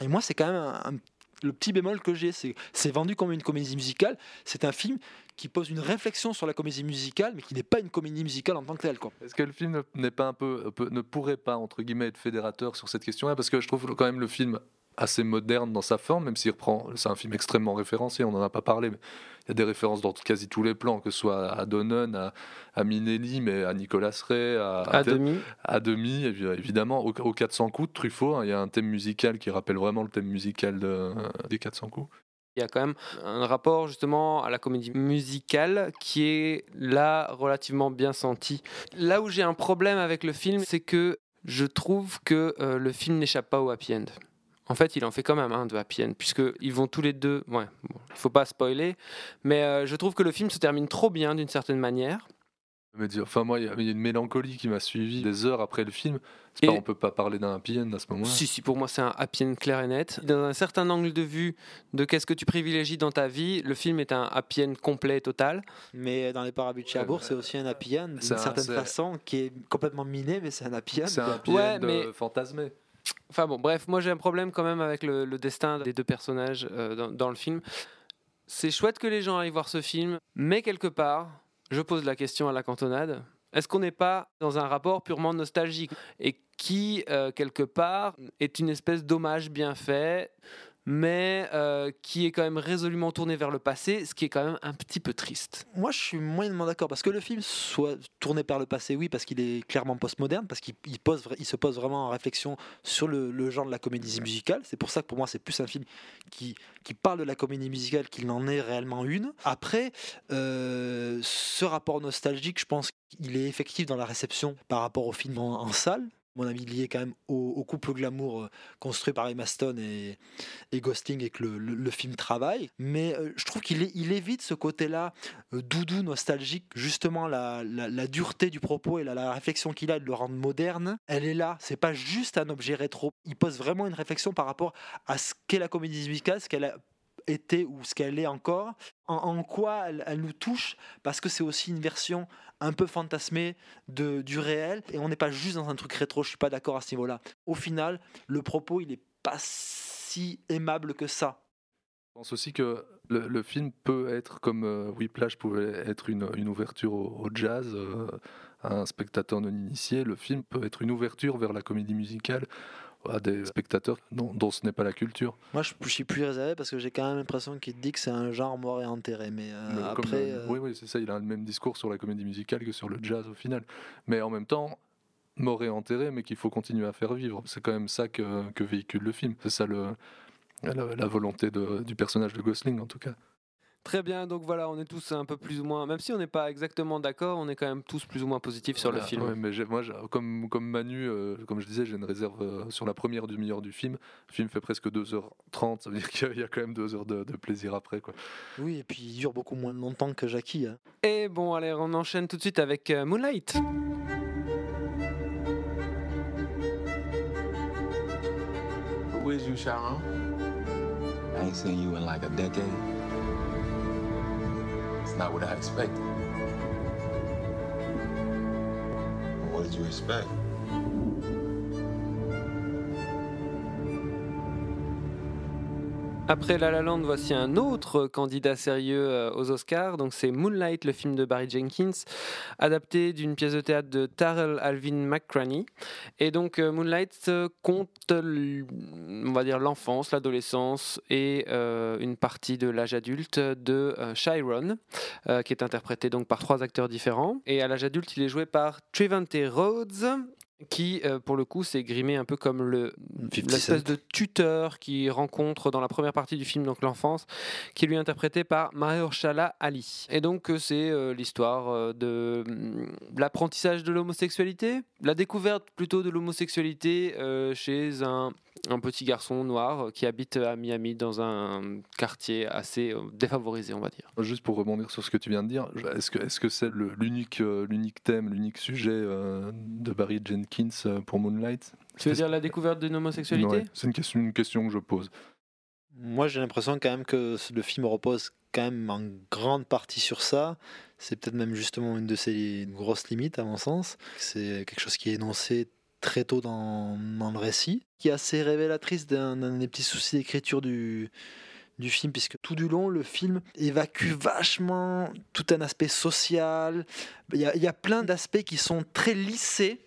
Et moi c'est quand même un- un- le petit bémol que j'ai, c'est vendu comme une comédie musicale. C'est un film qui pose une réflexion sur la comédie musicale, mais qui n'est pas une comédie musicale en tant que telle. Quoi. Est-ce que le film ne- n'est pas un peu, peu- ne pourrait pas entre guillemets être fédérateur sur cette question-là? Parce que je trouve quand même le film assez moderne dans sa forme, même s'il reprend, c'est un film extrêmement référencié, on n'en a pas parlé, mais il y a des références dans quasi tous les plans, que ce soit à Donnen, à, à Minelli, mais à Nicolas Ray, à, À demi. à demi, évi- évidemment, au, au 400 coups de Truffaut, hein, il y a un thème musical qui rappelle vraiment le thème musical de- des 400 coups. Il y a quand même un rapport justement à la comédie musicale qui est là relativement bien senti. Là où j'ai un problème avec le film, c'est que je trouve que euh, le film n'échappe pas au happy end. En fait, il en fait quand même un de happy end, puisqu'ils vont tous les deux. Ouais, bon, il faut pas spoiler, mais euh, je trouve que le film se termine trop bien d'une certaine manière. Mais dire- enfin, moi, il y, a il y a une mélancolie qui m'a suivi des heures après le film. C'est Et- pas, on peut pas parler d'un happy end à ce moment-là. Si, si, pour moi, c'est un happy end clair et net. Dans un certain angle de vue de qu'est-ce que tu privilégies dans ta vie, le film est un happy end complet, total. Mais dans les Parabus de Cherbourg, c'est aussi un happy end d'une certaine façon qui est complètement miné, mais c'est un happy end. C'est un happy Ouais, end mais- euh, fantasmé. Enfin bon, bref, moi j'ai un problème quand même avec le, le destin des deux personnages euh, dans, dans le film. C'est chouette que les gens aillent voir ce film, mais quelque part, je pose la question à la cantonade. Est-ce qu'on n'est pas dans un rapport purement nostalgique? Et qui, euh, quelque part, est une espèce d'hommage bien fait, mais euh, qui est quand même résolument tourné vers le passé, ce qui est quand même un petit peu triste. Moi, je suis moyennement d'accord parce que le film soit tourné par le passé, oui, parce qu'il est clairement postmoderne, parce qu'il il pose, vra- il se pose vraiment en réflexion sur le, le genre de la comédie musicale. C'est pour ça que pour moi, c'est plus un film qui, qui parle de la comédie musicale qu'il n'en est réellement une. Après, euh, ce rapport nostalgique, je pense qu'il est effectif dans la réception par rapport au film en, en salle. Mon avis lié quand même au, couple glamour euh, construit par Emma Stone et, et Ghosting et que le, film travaille. Mais euh, je trouve qu'il évite ce côté-là euh, doudou, nostalgique. Justement, la dureté du propos et la, la réflexion qu'il a de le rendre moderne, elle est là. C'est pas juste un objet rétro. Il pose vraiment une réflexion par rapport à ce qu'est la comédie musicale, ce qu'elle été ou ce qu'elle est encore, en, quoi elle, nous touche, parce que c'est aussi une version un peu fantasmée de, du réel, et on n'est pas juste dans un truc rétro, je suis pas d'accord à ce niveau-là. Au final, le propos, il est pas si aimable que ça. Je pense aussi que le, film peut être, comme euh, Whiplash pouvait être une, ouverture au, au jazz, euh, à un spectateur non initié, le film peut être une ouverture vers la comédie musicale à des spectateurs dont, dont ce n'est pas la culture. Moi, je, je suis plus réservé parce que j'ai quand même l'impression qu'il dit que c'est un genre mort et enterré. Mais euh, après, le- euh, Oui, oui, c'est ça, il a le même discours sur la comédie musicale que sur le jazz au final. Mais en même temps, mort et enterré, mais qu'il faut continuer à faire vivre. C'est quand même ça que, que véhicule le film. C'est ça le, la, la volonté de- du personnage de Gosling en tout cas. Très bien, donc voilà, on est tous un peu plus ou moins, même si on n'est pas exactement d'accord, on est quand même tous plus ou moins positifs sur le film. ouais, mais moi, comme, comme Manu, euh, comme je disais, j'ai une réserve euh, sur la première demi-heure du film. Le film fait presque 2h30, ça veut dire qu'il y a- il y a quand même 2 heures de, de plaisir après. Quoi. Oui, et puis il dure beaucoup moins longtemps que Jackie. hein. Et bon, allez, on enchaîne tout de suite avec euh, Moonlight. Who is you, Sharon? I ain't seen you in like a decade. It's not what I expected. What did you expect? Après La La Land, voici un autre candidat sérieux euh, aux Oscars. Donc c'est Moonlight, le film de Barry Jenkins, adapté d'une pièce de théâtre de Tarell Alvin McCraney. Et donc euh, Moonlight euh, compte, on va dire, l'enfance, l'adolescence et une partie de l'âge adulte de euh, Chiron, qui est interprété donc par trois acteurs différents. Et à l'âge adulte, il est joué par Trevante Rhodes, qui, euh, pour le coup, s'est grimé un peu comme le 50 l'espèce de tuteur qu'il rencontre dans la première partie du film, donc l'enfance, qui lui est interprété par Mahershala Ali. Et donc euh, c'est euh, l'histoire de hum, l'apprentissage de l'homosexualité, la découverte plutôt de l'homosexualité chez un, un petit garçon noir euh, qui habite à Miami dans un quartier assez euh, défavorisé, on va dire. Juste pour rebondir sur ce que tu viens de dire, est-ce que est-ce que c'est l'unique euh, l'unique thème, l'unique sujet euh, de Barry Jenkins euh, pour Moonlight? Tu veux dire la découverte d'une homosexualité? Ouais, C'est une question, une question que je pose. Moi, j'ai l'impression quand même que le film repose quand même en grande partie sur ça. C'est peut-être même justement une de ses grosses limites, à mon sens. C'est quelque chose qui est énoncé très tôt dans, le récit, qui est assez révélatrice d'un des petits soucis d'écriture du, film, puisque tout du long, le film évacue vachement tout un aspect social. Il y a, plein d'aspects qui sont très lissés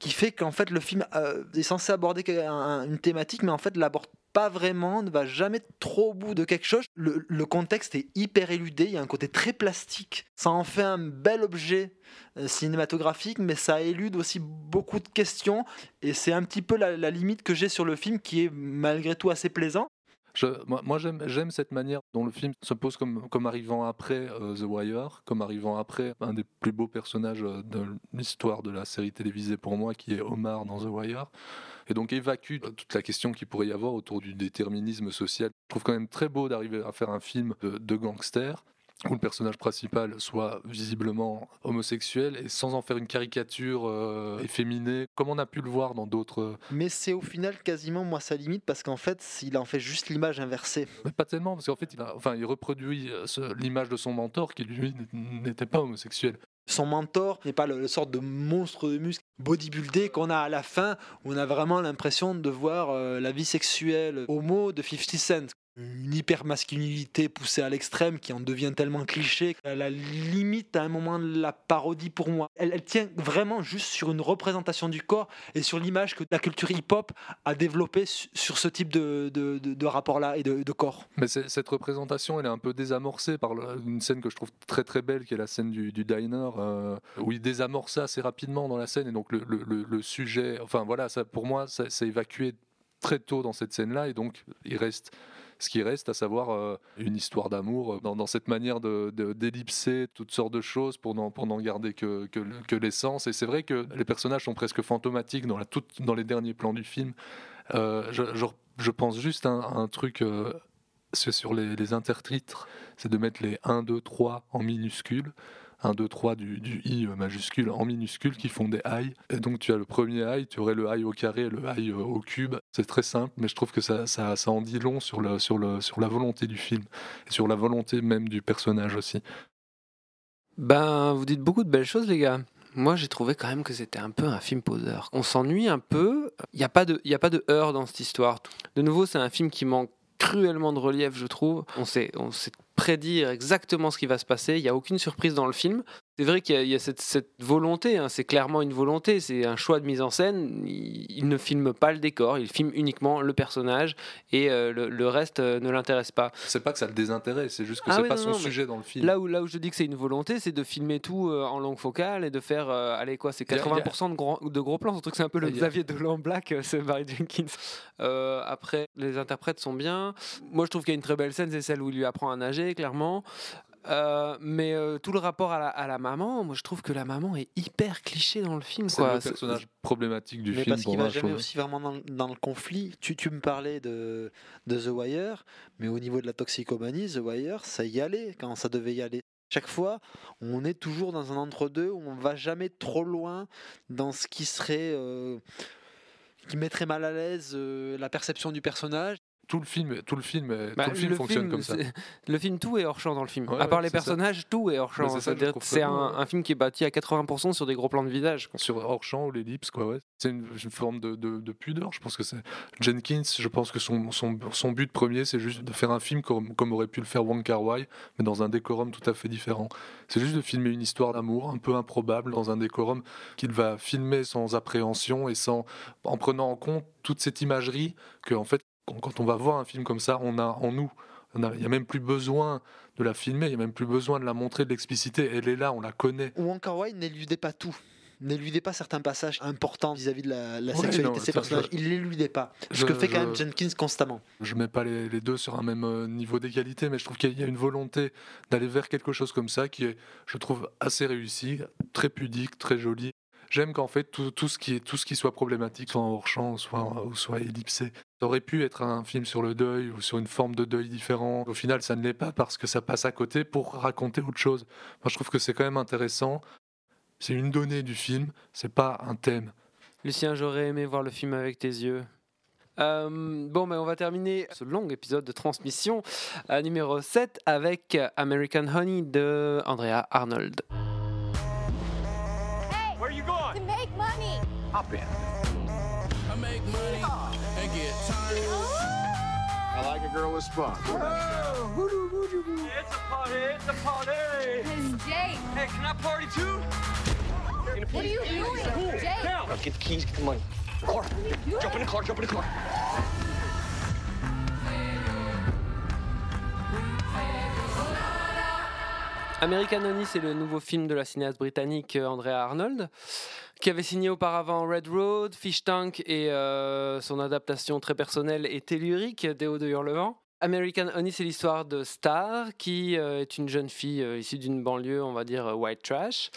qui fait qu'en fait le film euh, est censé aborder une thématique, mais en fait l'aborde pas vraiment, ne va jamais trop au bout de quelque chose. Le, contexte est hyper éludé, il y a un côté très plastique. Ça en fait un bel objet euh, cinématographique, mais ça élude aussi beaucoup de questions. Et c'est un petit peu la limite que j'ai sur le film, qui est malgré tout assez plaisant. Moi, j'aime, cette manière dont le film se pose comme, arrivant après euh, The Wire, comme arrivant après un des plus beaux personnages euh, de l'histoire de la série télévisée pour moi, qui est Omar dans The Wire. Et donc évacue euh, toute la question qu'il pourrait y avoir autour du déterminisme social. Je trouve quand même très beau d'arriver à faire un film de, de gangster où le personnage principal soit visiblement homosexuel et sans en faire une caricature euh, efféminée, comme on a pu le voir dans d'autres... Mais c'est au final quasiment moi sa limite, parce qu'en fait, il en fait juste l'image inversée. Mais pas tellement, parce qu'en fait, il, a, enfin, il reproduit euh, l'image de son mentor qui, lui, n'était pas homosexuel. Son mentor n'est pas le, le sorte de monstre de muscle bodybuildé qu'on a à la fin, où on a vraiment l'impression de voir euh, la vie sexuelle homo de 50 Cent. Une hyper-masculinité poussée à l'extrême qui en devient tellement cliché qu'à la limite à un moment de la parodie pour moi. Elle, tient vraiment juste sur une représentation du corps et sur l'image que la culture hip-hop a développée su- sur ce type de, de- rapport-là et de, corps. Mais cette représentation, elle est un peu désamorcée par une scène que je trouve très très belle, qui est la scène du, diner, euh, où il désamorce assez rapidement dans la scène, et donc le, sujet, enfin voilà, pour moi, ça- c'est évacué très tôt dans cette scène-là, et donc il reste ce qui reste, à savoir euh, une histoire d'amour, euh, dans, dans cette manière de, de- d'ellipser toutes sortes de choses pour n'en, pour garder que, que, le- que l'essence. Et c'est vrai que les personnages sont presque fantomatiques dans, la, toute- dans les derniers plans du film. Euh, je, je- je pense juste à un, à un truc euh, c'est sur les, les intertitres, c'est de mettre les 1, 2, 3 en minuscules. 1, 2, 3 du, i majuscule en minuscule qui font des i. Et donc tu as le premier i, tu aurais le i au carré le i euh, au cube. C'est très simple, mais je trouve que ça, ça, ça en dit long sur, le, sur, le, sur la volonté du film et sur la volonté même du personnage aussi. Ben, vous dites beaucoup de belles choses, les gars. Moi, j'ai trouvé quand même que c'était un peu un film poseur. On s'ennuie un peu. Il n'y a, pas de- y a pas de heurts dans cette histoire. De nouveau, c'est un film qui manque cruellement de relief, je trouve. On sait, on sait prédire exactement ce qui va se passer. Il n'y a aucune surprise dans le film. C'est vrai qu'il y a, il y a cette, cette volonté, hein, c'est clairement une volonté, c'est un choix de mise en scène. Il, il ne filme pas le décor, il filme uniquement le personnage et euh, le, le reste euh, ne l'intéresse pas. C'est pas que ça le désintéresse, c'est juste que Ah c'est oui, pas non, son non, sujet dans le film. Là où, là où je dis que c'est une volonté, c'est de filmer tout euh, en longue focale et de faire, allez quoi, c'est Il y a- il y a- 80% de, gros, de gros plans. Truc, c'est un peu le Xavier Dolan Black, c'est Barry Jenkins. Après, les interprètes sont bien. Moi, je trouve qu'il y a une très belle scène, c'est celle où il lui apprend à nager, clairement. Euh, mais euh, tout le rapport à la, à la maman, moi je trouve que la maman est hyper cliché dans le film. C'est le personnage problématique du Mais film. parce qu'il va jamais aussi vraiment dans, dans le conflit. Tu, tu me parlais de, de The Wire, mais au niveau de la toxicomanie, The Wire, ça y allait quand ça devait y aller. Chaque fois, on est toujours dans un entre-deux où on va jamais trop loin dans ce qui serait. euh, qui mettrait mal à l'aise euh, la perception du personnage. Tout le film, tout le film, est- Bah, tout le film fonctionne comme ça. Le film, tout est hors champ dans le film. Ouais, à part ouais, les ça. personnages, tout est hors champ. c'est ça un, film qui est bâti à 80% sur des gros plans de visage. quoi. sur hors champ ou l'ellipse quoi ouais c'est une, une forme de, de- de pudeur je pense que c'est Jenkins je pense que son, son, son but premier c'est juste de faire un film comme, comme aurait pu le faire Wong Kar Wai mais dans un décorum tout à fait différent c'est juste de filmer une histoire d'amour un peu improbable dans un décorum qu'il va filmer sans appréhension et sans en prenant en compte toute cette imagerie que en fait quand, on va voir un film comme ça on a en nous il n'y a même plus besoin de la filmer, il n'y a même plus besoin de la montrer, de l'expliciter. Elle est là, on la connaît. Ou encore Wai n'éludait pas tout. N'éludait pas certains passages importants vis-à-vis de la, la Ouais, sexualité non, de ses ça, personnages. je- Il l'éludait pas. Ce que fait quand je- même Jenkins constamment. Je mets pas les, les deux sur un même euh, niveau d'égalité, mais je trouve qu'il y a une volonté d'aller vers quelque chose comme ça qui est, je trouve, assez réussi, très pudique, très joli. J'aime qu'en fait tout, tout ce qui est tout ce qui soit problématique soit en hors champ, soit ou soit ellipsé. Ça aurait pu être un film sur le deuil ou sur une forme de deuil différent. Au final, ça ne l'est pas parce que ça passe à côté pour raconter autre chose. Moi, je trouve que c'est quand même intéressant. C'est une donnée du film, c'est pas un thème. Lucien, j'aurais aimé voir le film avec tes yeux. Euh, bon, mais on va terminer ce long épisode de transmission euh, numéro 7 avec American Honey de Andrea Arnold. Hop in. I make money and get tired. I like a girl with spunk. It's a party, it's a party. It's Jake. Hey, can I party too? What are you doing? Jake. Now, get the keys, get the money. Car. Jump in the car, jump in the car. American Honey, c'est le nouveau film de la cinéaste britannique euh, Andrea Arnold, qui avait signé auparavant Red Road, Fish Tank et euh, son adaptation très personnelle et tellurique, Hauts de Hurlevent. American Honey, c'est l'histoire de Star, qui euh, est une jeune fille euh, issue d'une banlieue, on va dire euh, white trash,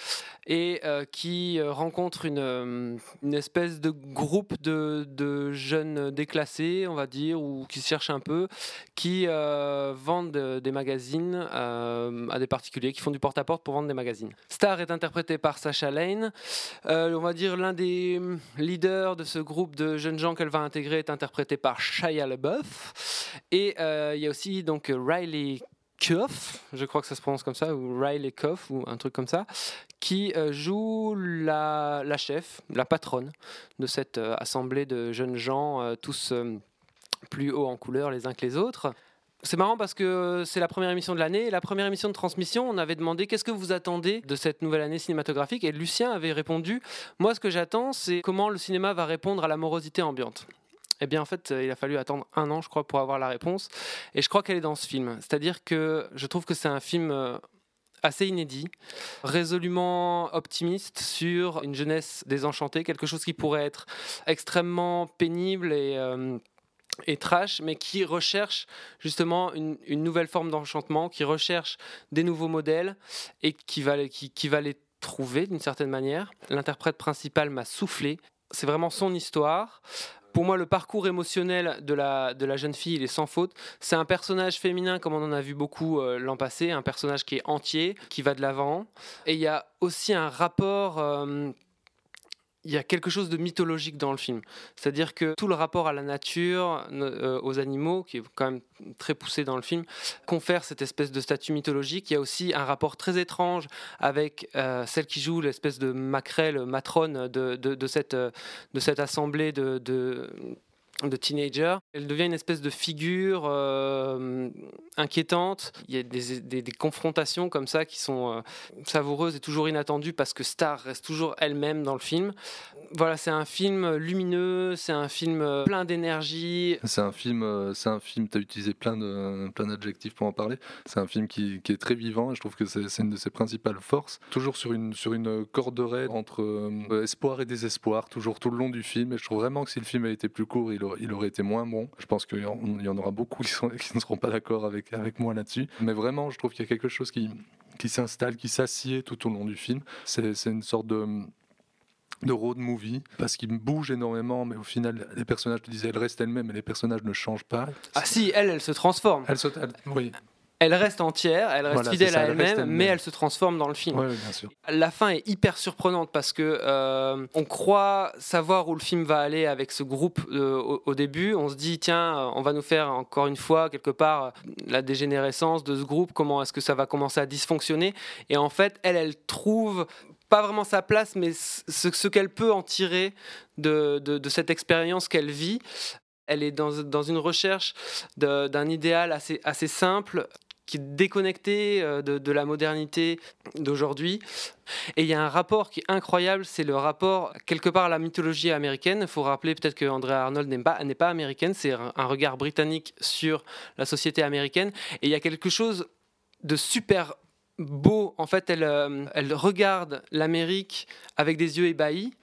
et qui rencontre une, espèce de groupe de, jeunes déclassés, on va dire, ou qui cherchent un peu, qui vendent des magazines à des particuliers, qui font du porte-à-porte pour vendre des magazines. Star est interprété par Sacha Lane. On va dire l'un des hum, leaders de ce groupe de jeunes gens qu'elle va intégrer est interprété par Shia LaBeouf. Et il y a aussi donc Riley Cuff, je crois que ça se prononce comme ça, ou Riley Cuff, ou un truc comme ça, qui euh, joue la, la chef, la patronne de cette euh, assemblée de jeunes gens, euh, tous euh, plus hauts en couleur les uns que les autres. C'est marrant parce que c'est la première émission de l'année. La première émission de transmission, on avait demandé qu'est-ce que vous attendez de cette nouvelle année cinématographique et Lucien avait répondu Moi, ce que j'attends, c'est comment le cinéma va répondre à la morosité ambiante. Eh bien, en fait, euh, il a fallu attendre un an, je crois, pour avoir la réponse. Et je crois qu'elle est dans ce film. C'est-à-dire que je trouve que c'est un film euh, assez inédit, résolument optimiste sur une jeunesse désenchantée, quelque chose qui pourrait être extrêmement pénible et, euh, et trash, mais qui recherche justement une, nouvelle forme d'enchantement, qui recherche des nouveaux modèles et qui va, qui va les trouver d'une certaine manière. L'interprète principal m'a soufflé. C'est vraiment son histoire. Pour moi, le parcours émotionnel de la, de la jeune fille, il est sans faute. C'est un personnage féminin, comme on en a vu beaucoup euh, l'an passé, un personnage qui est entier, qui va de l'avant. Et il y a aussi un rapport... euh, il y a quelque chose de mythologique dans le film. C'est-à-dire que tout le rapport à la nature, euh, aux animaux, qui est quand même très poussé dans le film, confère cette espèce de statut mythologique. Il y a aussi un rapport très étrange avec euh, celle qui joue l'espèce de maquerelle, matrone de, euh, cette assemblée de de teenager. Elle devient une espèce de figure euh, inquiétante. Il y a des, des- confrontations comme ça qui sont euh, savoureuses et toujours inattendues parce que Star reste toujours elle-même dans le film. Voilà, c'est un film lumineux, c'est un film euh, plein d'énergie. C'est un film, c'est un film. Tu as utilisé plein de plein d'adjectifs pour en parler. C'est un film qui, est très vivant et je trouve que c'est une de ses principales forces. Toujours sur une sur une corde raide entre espoir et désespoir, toujours tout le long du film. Et je trouve vraiment que si le film avait été plus court, il il aurait été moins bon. Je pense qu'il y, en- il y en aura beaucoup qui, sont- qui ne seront pas d'accord avec avec moi là-dessus. Mais vraiment, je trouve qu'il y a quelque chose qui qui s'installe, qui s'assied tout au long du film. C'est une sorte de de road movie parce qu'il bouge énormément mais au final les personnages tu disais elles restent elles-mêmes et les personnages ne changent pas Ah si, elle, elle se transforme. elles se elles- oui Elle reste entière, elle reste Voilà, fidèle ça, à elle-même, mais elle se transforme dans le film. Ouais, bien sûr La fin est hyper surprenante parce que euh, on croit savoir où le film va aller avec ce groupe euh, au, au début. On se dit tiens, euh, on va nous faire encore une fois quelque part la dégénérescence de ce groupe. Comment est-ce que ça va commencer à dysfonctionner Et en fait, elle, elle trouve pas vraiment sa place, mais ce, ce qu'elle peut en tirer de, de- de cette expérience qu'elle vit. Elle est dans, dans une recherche d'un idéal assez, assez simple qui est déconnecté euh, de, la modernité d'aujourd'hui. Et il y a un rapport qui est incroyable, c'est le rapport quelque part à la mythologie américaine. Il faut rappeler peut-être que Andrea Arnold n'est pas, pas américaine, c'est un regard britannique sur la société américaine. Et il y a quelque chose de super beau. En fait, elle, euh, elle regarde l'Amérique avec des yeux ébahis.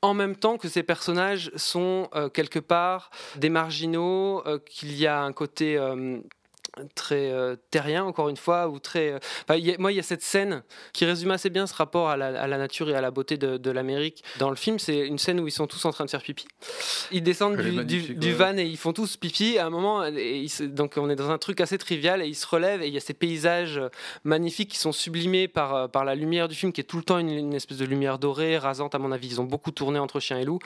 En même temps que ces personnages sont euh, quelque part des marginaux, qu'il y a un côté très euh, terrien, encore une fois, ou très. euh, enfin, il y a- moi, il y a cette scène qui résume assez bien ce rapport à la, à la nature et à la beauté de, de l'Amérique. Dans le film, c'est une scène où ils sont tous en train de faire pipi. Ils descendent du, van et ils font tous pipi. À un moment, et ils se- donc on est dans un truc assez trivial et ils se relèvent et il y a ces paysages magnifiques qui sont sublimés par, euh, par la lumière du film, qui est tout le temps une, une espèce de lumière dorée, rasante à mon avis. Ils ont beaucoup tourné entre chien et loup.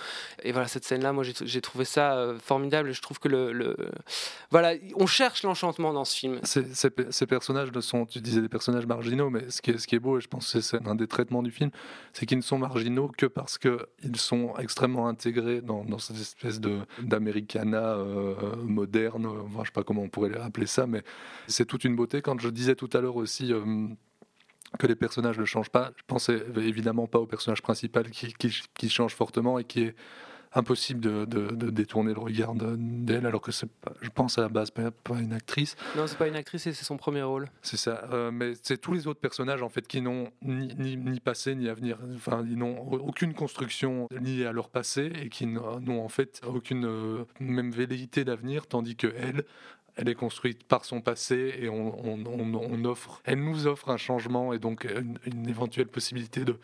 Et voilà, cette scène-là, moi j'ai trouvé ça formidable. Et je trouve que le, le- Voilà, on cherche l'enchantement ce film. Ces, ces pe- ces personnages ne sont, tu disais des personnages marginaux, mais ce qui est, beau, et je pense que c'est un des traitements du film, c'est qu'ils ne sont marginaux que parce qu'ils sont extrêmement intégrés dans, cette espèce d'americana euh, moderne, enfin, je sais pas comment on pourrait appeler ça, mais c'est toute une beauté. Quand je disais tout à l'heure aussi euh, que les personnages ne changent pas, je pensais évidemment pas au personnage principal qui, qui, qui change fortement et qui est impossible de, de- de détourner le regard de- d'elle, alors que c'est je pense à la base pas, pas une actrice. Non, c'est pas une actrice et c'est son premier rôle. C'est ça, euh, mais c'est tous les autres personnages en fait qui n'ont ni, ni, ni passé ni avenir, enfin ils n'ont aucune construction liée à leur passé et qui n'ont n'ont en fait aucune euh, même velléité d'avenir, tandis que elle, elle est construite par son passé et on, on- on- on offre, elle nous offre un changement et donc une, une éventuelle possibilité de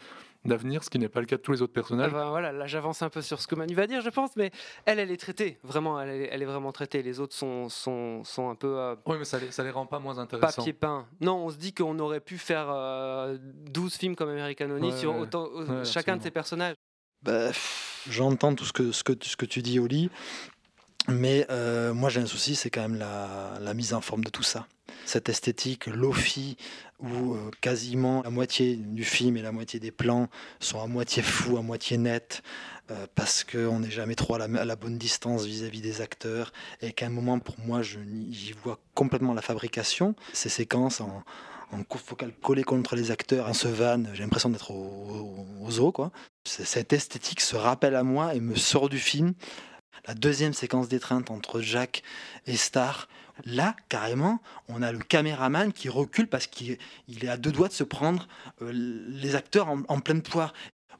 d'avenir, ce qui n'est pas le cas de tous les autres personnages. Enfin, voilà, là j'avance un peu sur ce que Manu va dire, je pense, mais elle, elle est traitée, vraiment, elle est, elle est vraiment traitée. Les autres sont, sont, sont un peu euh, Oui, mais ça les, ça les rend pas moins intéressants. papier peint. Non, on se dit qu'on aurait pu faire euh, 12 films comme American Honey Ouais, sur ouais. autant, Ouais, chacun absolument. de ses personnages. Bah, J'entends tout ce que, ce, que, ce que tu dis, Oli, mais euh, moi j'ai un souci, c'est quand même la, mise en forme de tout ça. Cette esthétique lofi où euh, quasiment la moitié du film et la moitié des plans sont à moitié flous, à moitié nets, euh, parce qu'on n'est jamais trop à la, bonne distance vis-à-vis des acteurs, et qu'à un moment, pour moi, j'y vois complètement la fabrication. Ces séquences en, en focal collé contre les acteurs, en se vanne, j'ai l'impression d'être au, au- zoo, quoi. Cette esthétique se rappelle à moi et me sort du film. La deuxième séquence d'étreinte entre Jack et Star, là, carrément, on a le caméraman qui recule parce qu'il il est à deux doigts de se prendre euh, les acteurs en, en pleine poire.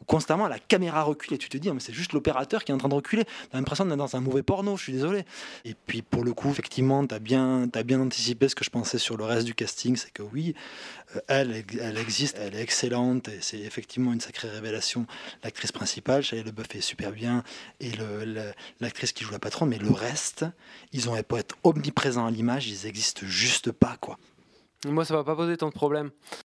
Constamment, la caméra recule et tu te dis, Ah, mais c'est juste l'opérateur qui est en train de reculer. T'as l'impression d'être dans un mauvais porno, je suis désolé. Et puis, pour le coup, effectivement, t'as bien, as bien anticipé ce que je pensais sur le reste du casting, c'est que oui, euh, elle, elle existe, elle est excellente et c'est effectivement une sacrée révélation. L'actrice principale, Shia LeBeouf est super bien et l'actrice qui joue la patronne, mais le reste, ils ont pas être omniprésents à l'image, ils existent juste pas, quoi. Moi, ça va pas poser tant de problèmes.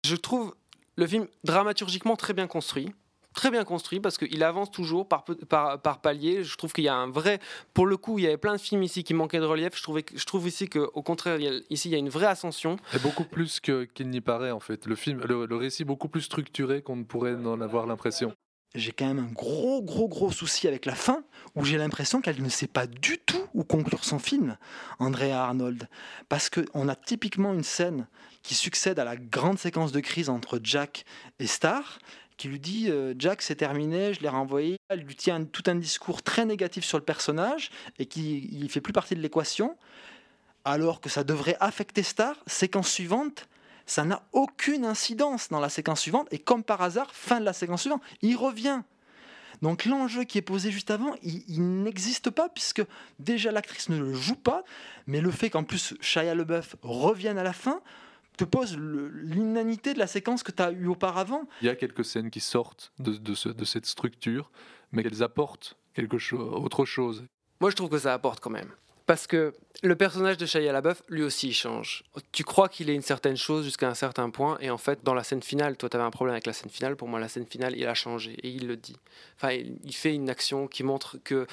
Je trouve le film dramaturgiquement très bien construit. Très bien construit parce qu'il avance toujours par, par, par palier. Je trouve qu'il y a un vrai. Pour le coup, il y avait plein de films ici qui manquaient de relief. Je, trouvais, je trouve ici qu'au contraire, il y a- ici, il y a une vraie ascension. Et beaucoup plus que- qu'il n'y paraît en fait. Le film, le, le récit beaucoup plus structuré qu'on ne pourrait en avoir l'impression. j'ai quand même un gros, gros, gros souci avec la fin, où j'ai l'impression qu'elle ne sait pas du tout où conclure son film, Andrea Arnold. Parce qu'on a typiquement une scène qui succède à la grande séquence de crise entre Jack et Star, qui lui dit euh, Jack, c'est terminé, je l'ai renvoyé. Elle lui tient tout un discours très négatif sur le personnage et qui ne fait plus partie de l'équation, alors que ça devrait affecter Star. Séquence suivante, ça n'a aucune incidence dans la séquence suivante, et comme par hasard, fin de la séquence suivante, il revient. Donc l'enjeu qui est posé juste avant, il, il n'existe pas puisque déjà l'actrice ne le joue pas, mais le fait qu'en plus Shia LeBeouf revienne à la fin te pose l'inanité de la séquence que tu as eue auparavant. Il y a quelques scènes qui sortent de, de ce- de cette structure, mais qu'elles apportent quelque chose, autre chose. Moi, je trouve que ça apporte quand même. Parce que le personnage de Shia LaBeouf, lui aussi, il change. Tu crois qu'il est une certaine chose jusqu'à un certain point, et en fait, dans la scène finale, toi, tu avais un problème avec la scène finale. Pour moi, la scène finale, il a changé, et il le dit. Enfin, il il fait une action qui montre que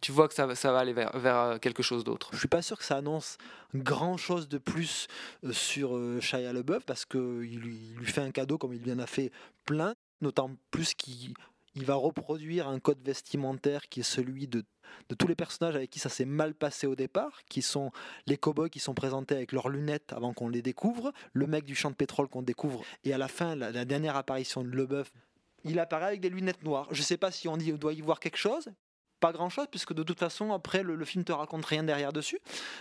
tu vois que ça, va- aller vers, euh, quelque chose d'autre. Je suis pas sûr que ça annonce grand chose de plus euh, sur euh, Shia LeBeouf parce qu'il lui, fait un cadeau comme il lui en a fait plein, d'autant plus qu'il il va reproduire un code vestimentaire qui est celui de, tous les personnages avec qui ça s'est mal passé au départ, qui sont les cow-boys qui sont présentés avec leurs lunettes avant qu'on les découvre, le mec du champ de pétrole qu'on découvre, et à la fin, la, dernière apparition de LeBeouf, il apparaît avec des lunettes noires. Je sais pas si on doit y voir quelque chose, pas grand chose puisque de toute façon après le, film te raconte rien derrière dessus.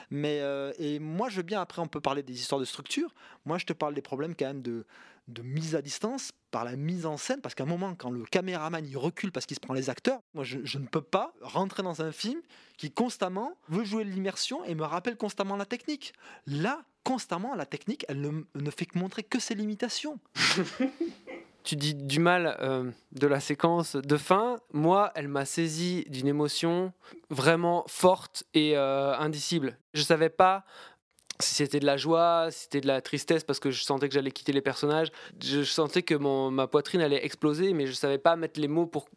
Mais euh, et moi je veux bien après on peut parler des histoires de structure. Moi je te parle des problèmes quand même de de mise à distance par la mise en scène parce qu'à un moment quand le caméraman il recule parce qu'il se prend les acteurs moi je, je ne peux pas rentrer dans un film qui constamment veut jouer l'immersion et me rappelle constamment la technique. Là constamment la technique elle ne, ne fait que montrer que ses limitations tu dis du mal euh, de la séquence de fin. Moi, elle m'a saisi d'une émotion vraiment forte et euh, indicible. Je savais pas si c'était de la joie, si c'était de la tristesse parce que je sentais que j'allais quitter les personnages. Je, sentais que mon, ma poitrine allait exploser, mais je savais pas mettre les mots pour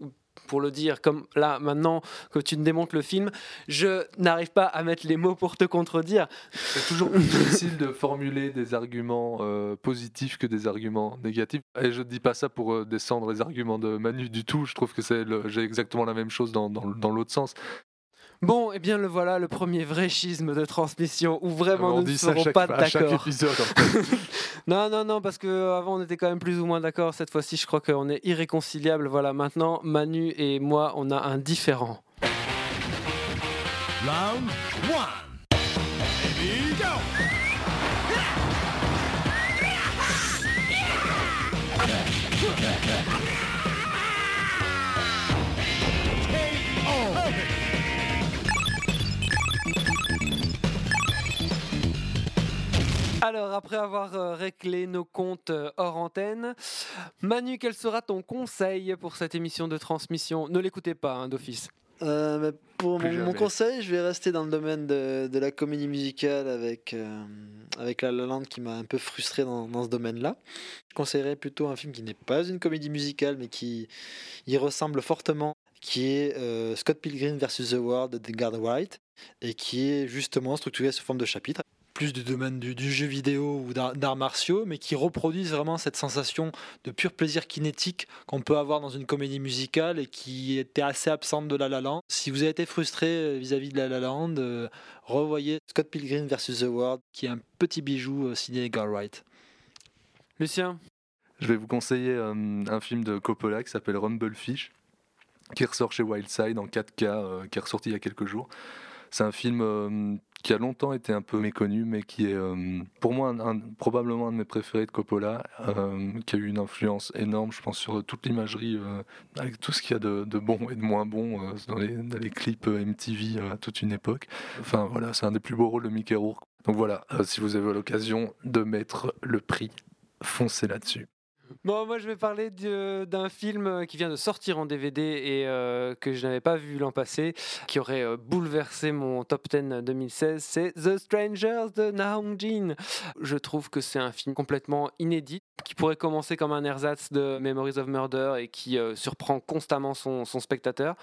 pour le dire. Comme là, maintenant que tu me démontes le film, je n'arrive pas à mettre les mots pour te contredire. C'est toujours plus difficile de formuler des arguments euh, positifs que des arguments négatifs. Et je ne dis pas ça pour euh, descendre les arguments de Manu du tout. Je trouve que c'est j'ai exactement la même chose dans, dans l'autre sens. Bon, et bien le voilà, le premier vrai schisme de transmission où vraiment nous ne serons pas d'accord. non, non, non, parce que euh, avant on était quand même plus ou moins d'accord. Cette fois-ci, je crois qu'on est irréconciliable. Voilà, maintenant Manu et moi, on a un différent. Alors, après avoir euh, réglé nos comptes euh, hors antenne, Manu, quel sera ton conseil pour cette émission de transmission? Ne l'écoutez pas, hein, d'office. Euh, mais pour mon, conseil, je vais rester dans le domaine de, de la comédie musicale avec, euh, avec La La Land qui m'a un peu frustré dans, dans ce domaine-là. Je conseillerais plutôt un film qui n'est pas une comédie musicale mais qui y ressemble fortement, qui est euh, Scott Pilgrim vs. The World de Edgar Wright et qui est justement structuré sous forme de chapitres plus du domaine du, du jeu vidéo ou d'ar- d'arts martiaux, mais qui reproduisent vraiment cette sensation de pur plaisir kinétique qu'on peut avoir dans une comédie musicale et qui était assez absente de La La Land. Si vous avez été frustré euh, vis-à-vis de La La Land, euh, revoyez Scott Pilgrim vs. The World, qui est un petit bijou euh, signé Edgar Wright. Lucien? Je vais vous conseiller euh, un film de Coppola qui s'appelle Rumblefish, qui ressort chez Wildside en 4K, euh, qui est ressorti il y a quelques jours. C'est un film euh, qui a longtemps été un peu méconnu, mais qui est euh, pour moi probablement un de mes préférés de Coppola, euh, qui a eu une influence énorme, je pense, sur toute l'imagerie, euh, avec tout ce qu'il y a de, bon et de moins bon dans, les, dans les clips MTV à toute une époque. Enfin voilà, c'est un des plus beaux rôles de Mickey Rourke. Donc voilà, si vous avez l'occasion de mettre le prix, foncez là-dessus. Bon, moi je vais parler d'un film euh, qui vient de sortir en DVD et euh, que je n'avais pas vu l'an passé, qui aurait euh, bouleversé mon top 10 2016. C'est The Strangers de Na Hong Jin. Je trouve que c'est un film complètement inédit, qui pourrait commencer comme un ersatz de Memories of Murder et qui surprend constamment son, son spectateur,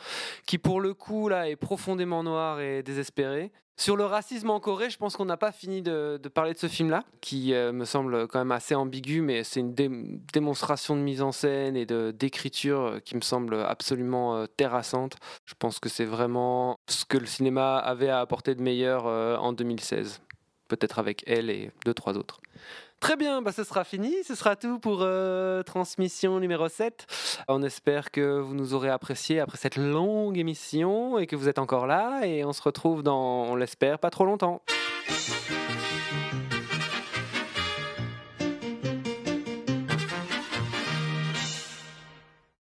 qui pour le coup là est profondément noir et désespéré. Sur le racisme en Corée, je pense qu'on n'a pas fini de, parler de ce film-là, qui euh, me semble quand même assez ambigu, mais c'est une dé- démonstration de mise en scène et d'écriture euh, qui me semble absolument euh, terrassante. Je pense que c'est vraiment ce que le cinéma avait à apporter de meilleur en 2016. Peut-être avec elle et deux, trois autres. Très bien, bah ce sera fini. Ce sera tout pour euh, transmission numéro 7. On espère que vous nous aurez apprécié après cette longue émission et que vous êtes encore là. Et on se retrouve dans, on l'espère, pas trop longtemps.